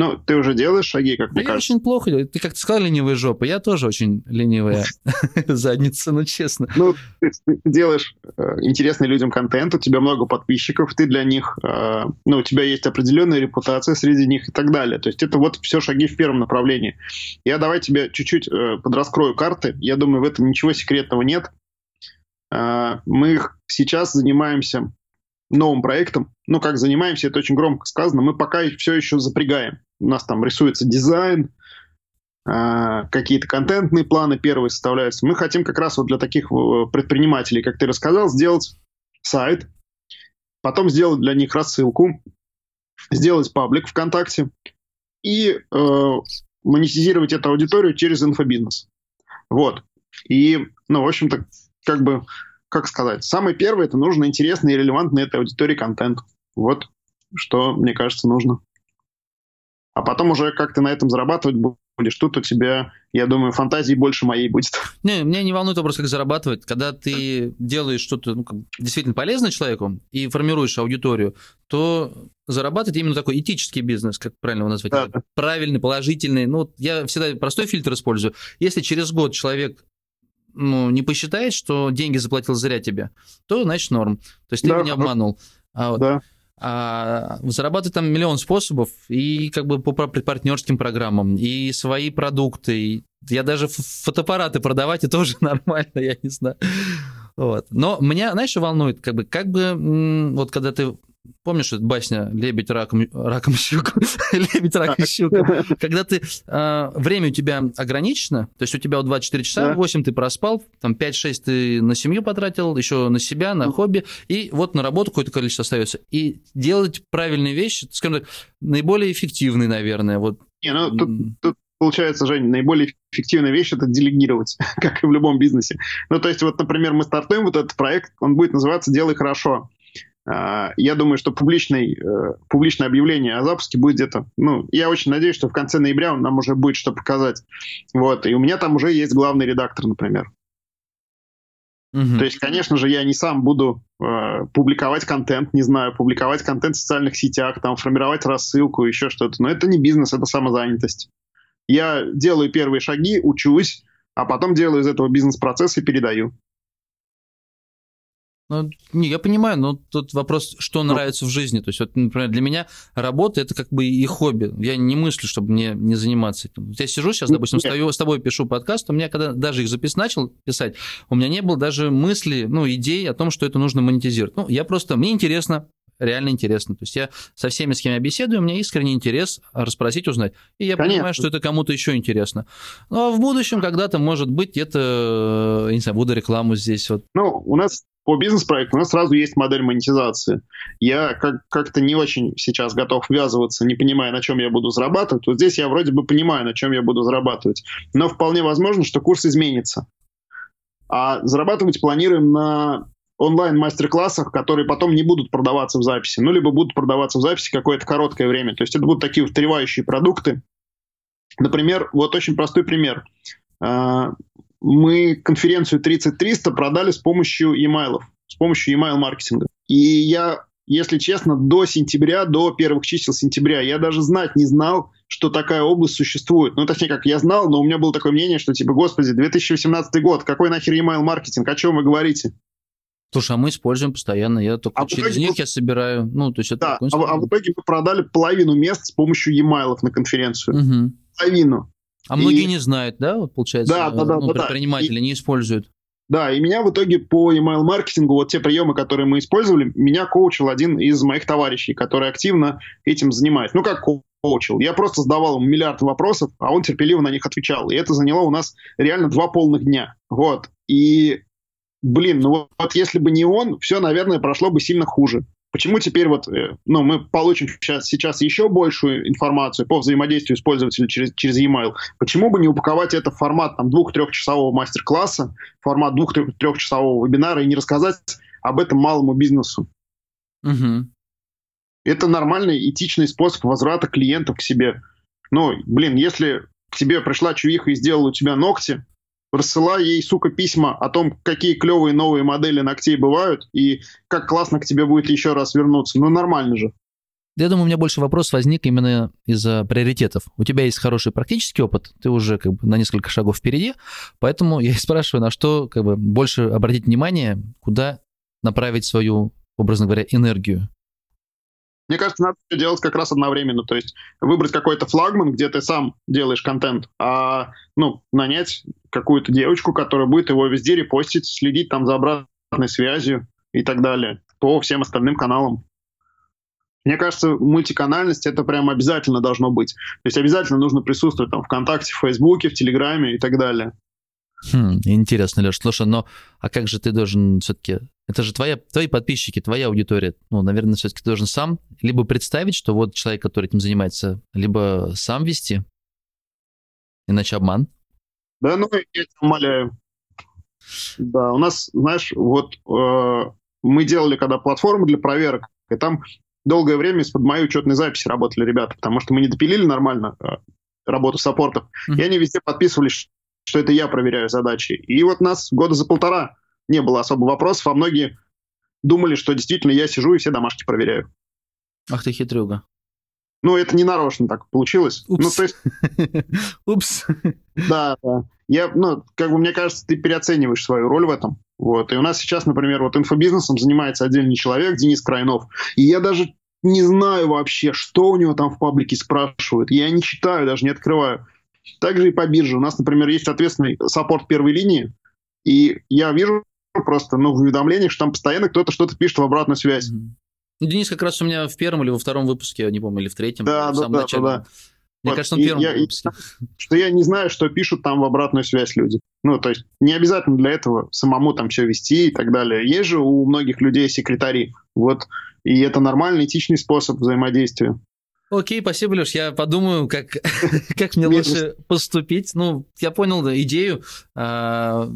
Ну, ты уже делаешь шаги, как Да мне я кажется. очень плохо делаю. Ты как-то сказал ленивая жопа. Я тоже очень ленивая задница, ну честно. Ну, ты, ты делаешь э, интересный людям контент, у тебя много подписчиков, ты для них, э, ну, у тебя есть определенная репутация среди них и так далее. То есть это вот все шаги в первом направлении. Я давай тебе чуть-чуть э, подраскрою карты. Я думаю, в этом ничего секретного нет. Э, мы сейчас занимаемся новым проектом. Ну, как занимаемся, это очень громко сказано. Мы пока все еще запрягаем. У нас там рисуется дизайн, а, какие-то контентные планы первые составляются. Мы хотим как раз вот для таких э, предпринимателей, как ты рассказал, сделать сайт, потом сделать для них рассылку, сделать паблик ВКонтакте и э, монетизировать эту аудиторию через инфобизнес. Вот. И, ну, в общем-то, как бы, как сказать, самое первое, это нужно интересный и релевантный этой аудитории контент. Вот что, мне кажется, нужно. А потом уже как ты на этом зарабатывать будешь, тут у тебя, я думаю, фантазии больше моей будет. Не, меня не волнует вопрос, как зарабатывать. Когда ты делаешь что-то ну, действительно полезное человеку и формируешь аудиторию, то зарабатывать именно такой этический бизнес, как правильно его назвать, Да, да. правильный, положительный. Ну, вот я всегда простой фильтр использую. Если через год человек ну, не посчитает, что деньги заплатил зря тебе, то значит норм. То есть ты Да, ну, обманул. А вот Да. а зарабатывать там миллион способов, и как бы по пар- партнерским программам, и свои продукты. и я даже фотоаппараты продавать, и тоже нормально, я не знаю. Вот. Но меня, знаешь, что волнует, как бы, как бы, вот когда ты Помнишь эту басня «Лебедь раком, раком щука»? «Лебедь, рак и щука». Когда ты... а, время у тебя ограничено, то есть у тебя вот 24 часа, Да. 8 ты проспал, там 5-6 ты на семью потратил, еще на себя, на хобби, и вот на работу какое-то количество остается. И делать правильные вещи, скажем так, наиболее эффективные, наверное. Вот. Не, ну, тут, тут получается, Жень, наиболее эффективная вещь это делегировать, как и в любом бизнесе. Ну, то есть, вот, например, мы стартуем вот этот проект, он будет называться «Делай хорошо». А, Я думаю, что публичный, э, публичное объявление о запуске будет где-то... Ну, я очень надеюсь, что в конце ноября нам уже будет что показать. Вот. И у меня там уже есть главный редактор, например. мгм. То есть, конечно же, я не сам буду э, публиковать контент, не знаю, публиковать контент в социальных сетях, там, формировать рассылку, еще что-то. Но это не бизнес, это самозанятость. Я делаю первые шаги, учусь, а потом делаю из этого бизнес-процесс и передаю. Ну, не, я понимаю, но тут вопрос, что Ну. нравится в жизни. То есть, вот, например, для меня работа это как бы и хобби. Я не мыслю, чтобы мне не заниматься этим. Вот Я сижу сейчас, Ну, допустим, нет. стою, с тобой пишу подкаст, у меня когда даже их запис начал писать, у меня не было даже мысли, ну, идей о том, что это нужно монетизировать. Ну, я просто, мне интересно, реально интересно. То есть я со всеми, с кем я беседую, у меня искренний интерес расспросить, узнать. И я Конечно. понимаю, что это кому-то еще интересно. Ну, а в будущем когда-то, может быть, это, я не знаю, буду рекламу здесь вот Ну, у нас по бизнес-проекту у нас сразу есть модель монетизации. Я как- как-то не очень сейчас готов ввязываться, не понимая, на чем я буду зарабатывать. Вот здесь я вроде бы понимаю, на чем я буду зарабатывать. Но вполне возможно, что курс изменится. А зарабатывать планируем на онлайн-мастер-классах, которые потом не будут продаваться в записи, ну, либо будут продаваться в записи какое-то короткое время. То есть это будут такие устаревающие продукты. Например, вот очень простой пример. А, Мы конференцию 30300 продали с помощью e-mail, с помощью e-mail маркетинга. И я если честно, до сентября, до первых чисел сентября. Я даже знать не знал, что такая область существует. Ну, точнее, как я знал, но у меня было такое мнение, что, типа, господи, 2018 год, какой нахер email маркетинг, о чем вы говорите? Слушай, а мы используем постоянно, я только а через них мы... я собираю, ну, то есть это... Да, а, а в итоге мы продали половину мест с помощью e-mail на конференцию. Угу. Половину. А и... многие не знают, да, вот получается, да, да, да, ну, да, предприниматели да. не используют. Да, и меня в итоге по email маркетингу, вот те приемы, которые мы использовали, меня коучил один из моих товарищей, который активно этим занимается. Ну, как коучил? Я просто задавал ему миллиард вопросов, а он терпеливо на них отвечал. И это заняло у нас реально два полных дня. Вот. И, блин, ну вот, вот если бы не он, все, наверное, прошло бы сильно хуже. Почему теперь вот, э, ну, мы получим сейчас, сейчас еще большую информацию по взаимодействию с пользователем через, через e-mail? Почему бы не упаковать это в формат там, двух-трехчасового мастер-класса, формат двух-трехчасового вебинара и не рассказать об этом малому бизнесу? Угу. Это нормальный, этичный способ возврата клиентов к себе. Ну, блин, если к тебе пришла чувиха и сделала у тебя ногти, рассылай ей, сука, письма о том, какие клевые новые модели ногтей бывают и как классно к тебе будет еще раз вернуться. Ну, нормально же. Я думаю, у меня больше вопрос возник именно из-за приоритетов. У тебя есть хороший практический опыт, ты уже как бы на несколько шагов впереди, поэтому я и спрашиваю, на что как бы больше обратить внимание, куда направить свою, образно говоря, энергию. Мне кажется, надо все делать как раз одновременно. То есть выбрать какой-то флагман, где ты сам делаешь контент, а ну, нанять какую-то девочку, которая будет его везде репостить, следить там за обратной связью и так далее по всем остальным каналам. Мне кажется, мультиканальность это прям обязательно должно быть. То есть обязательно нужно присутствовать там ВКонтакте, в Фейсбуке, в Телеграме и так далее. Хм, интересно, Леш. Слушай, но а как же ты должен все-таки... Это же твоя, твои подписчики, твоя аудитория. Ну, наверное, все-таки ты должен сам либо представить, что вот человек, который этим занимается, либо сам вести, иначе обман. Да, ну, я тебя умоляю. Да, у нас, знаешь, вот э, мы делали когда платформу для проверок, и там долгое время из-под моей учетной записи работали ребята, потому что мы не допилили нормально э, работу саппортов, mm-hmm. и они везде подписывались, что это я проверяю задачи. И вот нас года за полтора не было особо вопросов, а многие думали, что действительно я сижу и все домашки проверяю. Ах ты хитрюга. Ну, это не нарочно так получилось. Упс. Ну, то есть... Упс. Да, да. Я, ну, как бы, мне кажется, ты переоцениваешь свою роль в этом. Вот. И у нас сейчас, например, вот инфобизнесом занимается отдельный человек, Денис Крайнов. И я даже не знаю вообще, что у него там в паблике спрашивают. Я не читаю, даже не открываю. Также и по бирже. У нас, например, есть ответственный саппорт первой линии, и я вижу просто ну, в уведомлениях, что там постоянно кто-то что-то пишет в обратную связь. Ну, Денис как раз у меня в первом или во втором выпуске, я не помню, или в третьем. Да, да, да, да, да. Мне вот, кажется, он в первом я, выпуске. Что я не знаю, что пишут там в обратную связь люди. Ну, то есть не обязательно для этого самому там все вести и так далее. Есть же у многих людей секретари. Вот. И это нормальный, этичный способ взаимодействия. Окей, спасибо, Леш. Я подумаю, как, как мне лучше поступить. Ну, я понял да, идею. А,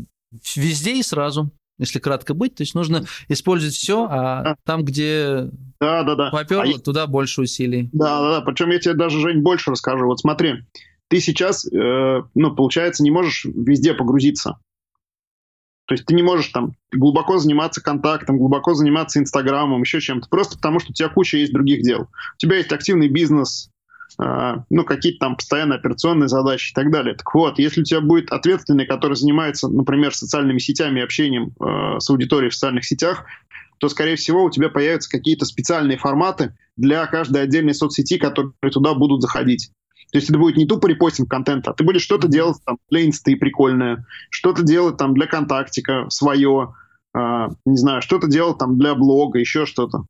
везде и сразу, если кратко быть. То есть нужно использовать все, а там, где да, да, да. поперло, а туда больше усилий. Да, да, да. Причем я тебе даже, Жень, больше расскажу. Вот смотри, ты сейчас, э, ну, получается, не можешь везде погрузиться. То есть ты не можешь там глубоко заниматься контактом, глубоко заниматься Инстаграмом, еще чем-то, просто потому что у тебя куча есть других дел. У тебя есть активный бизнес, э, ну, какие-то там постоянные операционные задачи и так далее. Так вот, если у тебя будет ответственный, который занимается, например, социальными сетями общением э, с аудиторией в социальных сетях, то, скорее всего, у тебя появятся какие-то специальные форматы для каждой отдельной соцсети, которые туда будут заходить. То есть это будет не тупо репостинг контента, а ты будешь что-то делать там для инсты прикольное, что-то делать там для контактика свое, э, не знаю, что-то делать там для блога, еще что-то.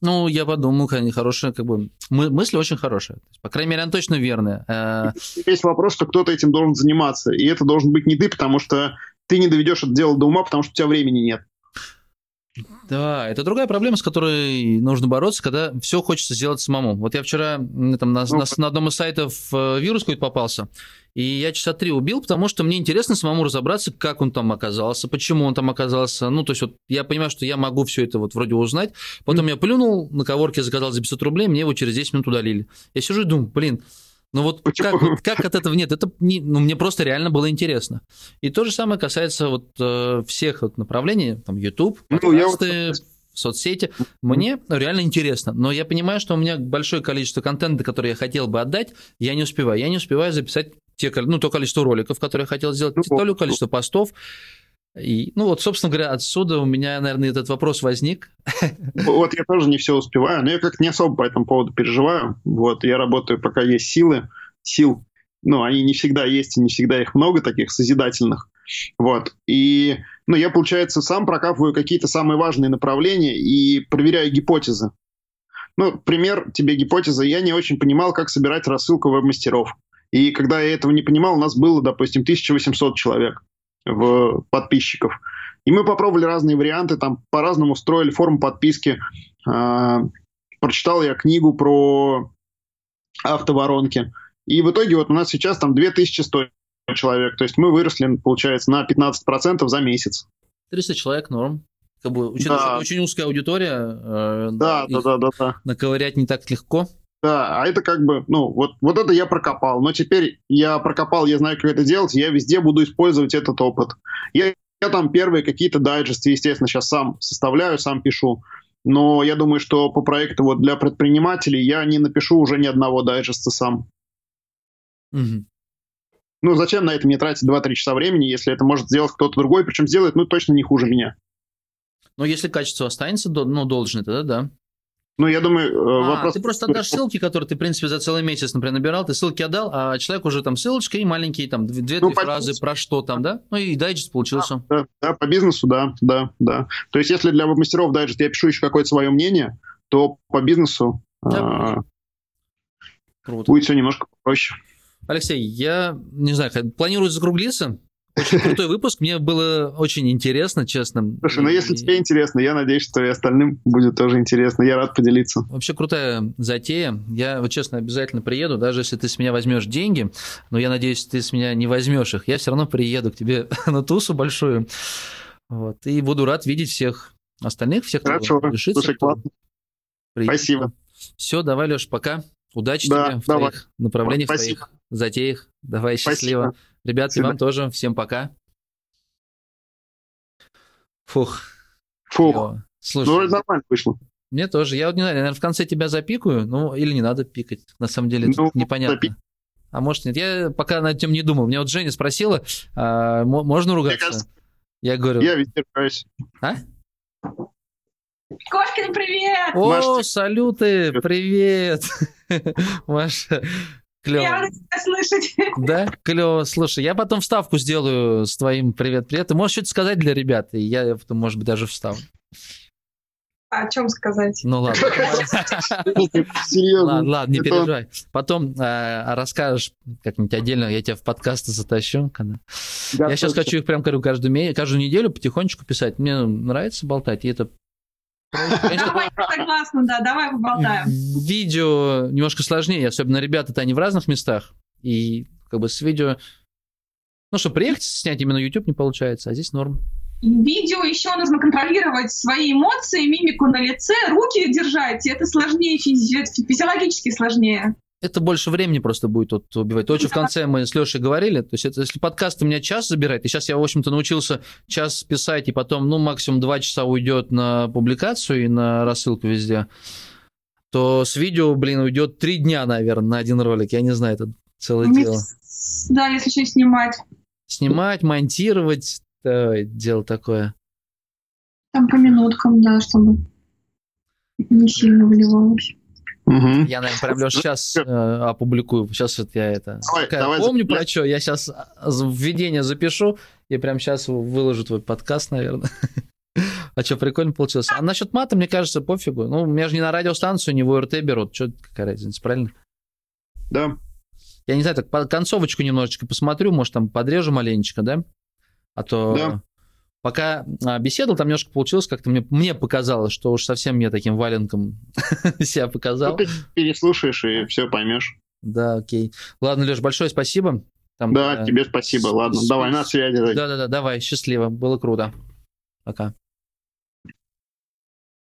Ну, я подумал, конечно, хорошая, как бы, мы, мысль очень хорошая. По крайней мере, она точно верная. Э, есть вопрос, что кто-то этим должен заниматься, и это должен быть не ты, потому что ты не доведешь это дело до ума, потому что у тебя времени нет. Да, это другая проблема, с которой нужно бороться, когда все хочется сделать самому. Вот я вчера там, на, ну, на, на одном из сайтов э, вирус какой-то попался, и я часа три убил, потому что мне интересно самому разобраться, как он там оказался, почему он там оказался. Ну, то есть вот я понимаю, что я могу все это вот вроде узнать. Потом mm. я плюнул, на коворке заказал за 500 рублей, мне его через 10 минут удалили. Я сижу и думаю, блин, ну вот как, как от этого нет? Это не, ну, мне просто реально было интересно. И то же самое касается вот э, всех вот направлений, там YouTube, подкасты, ну, вот соцсети. Мне ну, реально интересно, но я понимаю, что у меня большое количество контента, который я хотел бы отдать, я не успеваю. Я не успеваю записать те, ну, то количество роликов, которые я хотел сделать, ну, то количество постов. И, ну вот, собственно говоря, отсюда у меня, наверное, этот вопрос возник. Вот я тоже не все успеваю, но я как не особо по этому поводу переживаю. Вот я работаю, пока есть силы, сил. Ну, они не всегда есть, и не всегда их много таких созидательных. Вот. И, ну, я, получается, сам прокапываю какие-то самые важные направления и проверяю гипотезы. Ну, пример тебе гипотеза. Я не очень понимал, как собирать рассылку веб-мастеров. И когда я этого не понимал, у нас было, допустим, 1800 человек в подписчиков. И мы попробовали разные варианты, там по-разному строили форму подписки. Э, прочитал я книгу про автоворонки. И в итоге вот у нас сейчас там 2100 человек. То есть мы выросли, получается, на 15% за месяц. 300 человек норм. Как бы, очень, да. очень узкая аудитория. Э, да, да, да, да, да. Наковырять не так легко. Да, а это как бы, ну, вот, вот это я прокопал. Но теперь я прокопал, я знаю, как это делать, я везде буду использовать этот опыт. Я, я там первые какие-то дайджесты, естественно, сейчас сам составляю, сам пишу. Но я думаю, что по проекту вот для предпринимателей я не напишу уже ни одного дайджеста сам. Угу. Ну, зачем на это мне тратить 2-3 часа времени, если это может сделать кто-то другой, причем сделает, ну, точно не хуже меня. Но если качество останется, ну, должен это, да? Ну, я думаю, э, а, вопрос... Ты просто отдашь ссылки, которые ты, в принципе, за целый месяц, например, набирал, ты ссылки отдал, а человек уже там ссылочка и маленькие там две-три ну, фразы про что там, да? Ну и дайджест получился. Да, да, по бизнесу, да, да, да. То есть, если для мастеров дайджест я пишу еще какое-то свое мнение, то по бизнесу да, а, будет все немножко проще. Алексей, я не знаю, планирую закруглиться. Очень крутой выпуск, мне было очень интересно, честно. Слушай, ну если тебе интересно, я надеюсь, что и остальным будет тоже интересно. Я рад поделиться. Вообще крутая затея. Я, вот честно, обязательно приеду, даже если ты с меня возьмешь деньги, но я надеюсь, ты с меня не возьмешь их. Я все равно приеду к тебе на тусу большую. Вот, и буду рад видеть всех остальных, всех, кто Хорошо. решится. Слушай, классно. Спасибо. Все, давай, Леш, пока. Удачи да, тебе в давай. твоих направлениях, Спасибо. в твоих затеях. Давай, счастливо. Спасибо. Ребят, и вам тоже. Всем пока. Фух. Фух. Йо. Слушай, ну, нормально вышло. Мне тоже. Я вот не знаю, наверное, в конце тебя запикаю, ну, или не надо пикать. На самом деле, ну, непонятно. Запик. А может нет? Я пока над этим не думал. Меня вот Женя спросила, а, можно ругаться? Кажется, я говорю... Я ведь ругаюсь. А? Кошкин, привет! О, Маш, салюты, привет! Маша, Клево. Я рада тебя слышать. Да, клево. Слушай, я потом вставку сделаю с твоим привет-привет. Ты можешь что-то сказать для ребят, и я потом, может быть, даже вставлю. А о чем сказать? Ну ладно. Серьезно. Ладно, ладно, не переживай. Потом э, расскажешь как-нибудь отдельно, я тебя в подкасты затащу. Когда... Я сейчас хочу их прям говорю, каждую, каждую неделю потихонечку писать. Мне нравится болтать, и это Давай, согласна, да, давай поболтаем. Видео немножко сложнее, особенно ребята-то они в разных местах, и как бы с видео... Ну, что, приехать снять именно YouTube не получается, а здесь норм. Видео еще нужно контролировать свои эмоции, мимику на лице, руки держать. Это сложнее, физи- физиологически сложнее это больше времени просто будет вот убивать. То, что в конце мы с Лешей говорили, то есть это, если подкаст у меня час забирает, и сейчас я, в общем-то, научился час писать, и потом, ну, максимум два часа уйдет на публикацию и на рассылку везде, то с видео, блин, уйдет три дня, наверное, на один ролик. Я не знаю, это целое Месяц, дело. Да, если еще снимать. Снимать, монтировать, да, дело такое. Там по минуткам, да, чтобы не сильно выливалось. Угу. Я, наверное, прям Леш сейчас э, опубликую. Сейчас вот я это давай, давай помню за... про что. Я сейчас введение запишу и прям сейчас выложу твой подкаст, наверное. А что, прикольно получилось. А насчет мата, мне кажется, пофигу. Ну, меня же не на радиостанцию, не в УРТ берут. Что, какая разница, правильно? Да. Я не знаю, так концовочку немножечко посмотрю, может, там подрежу маленечко, да? А то да. Пока а, беседовал, там немножко получилось, как-то мне, мне показалось, что уж совсем я таким валенком себя показал. Ну, ты переслушаешь и все поймешь. Да, окей. Ладно, Леш, большое спасибо. Там, да, э, тебе спасибо. Ладно, давай на связи. Да-да-да, давай, счастливо. Было круто. Пока.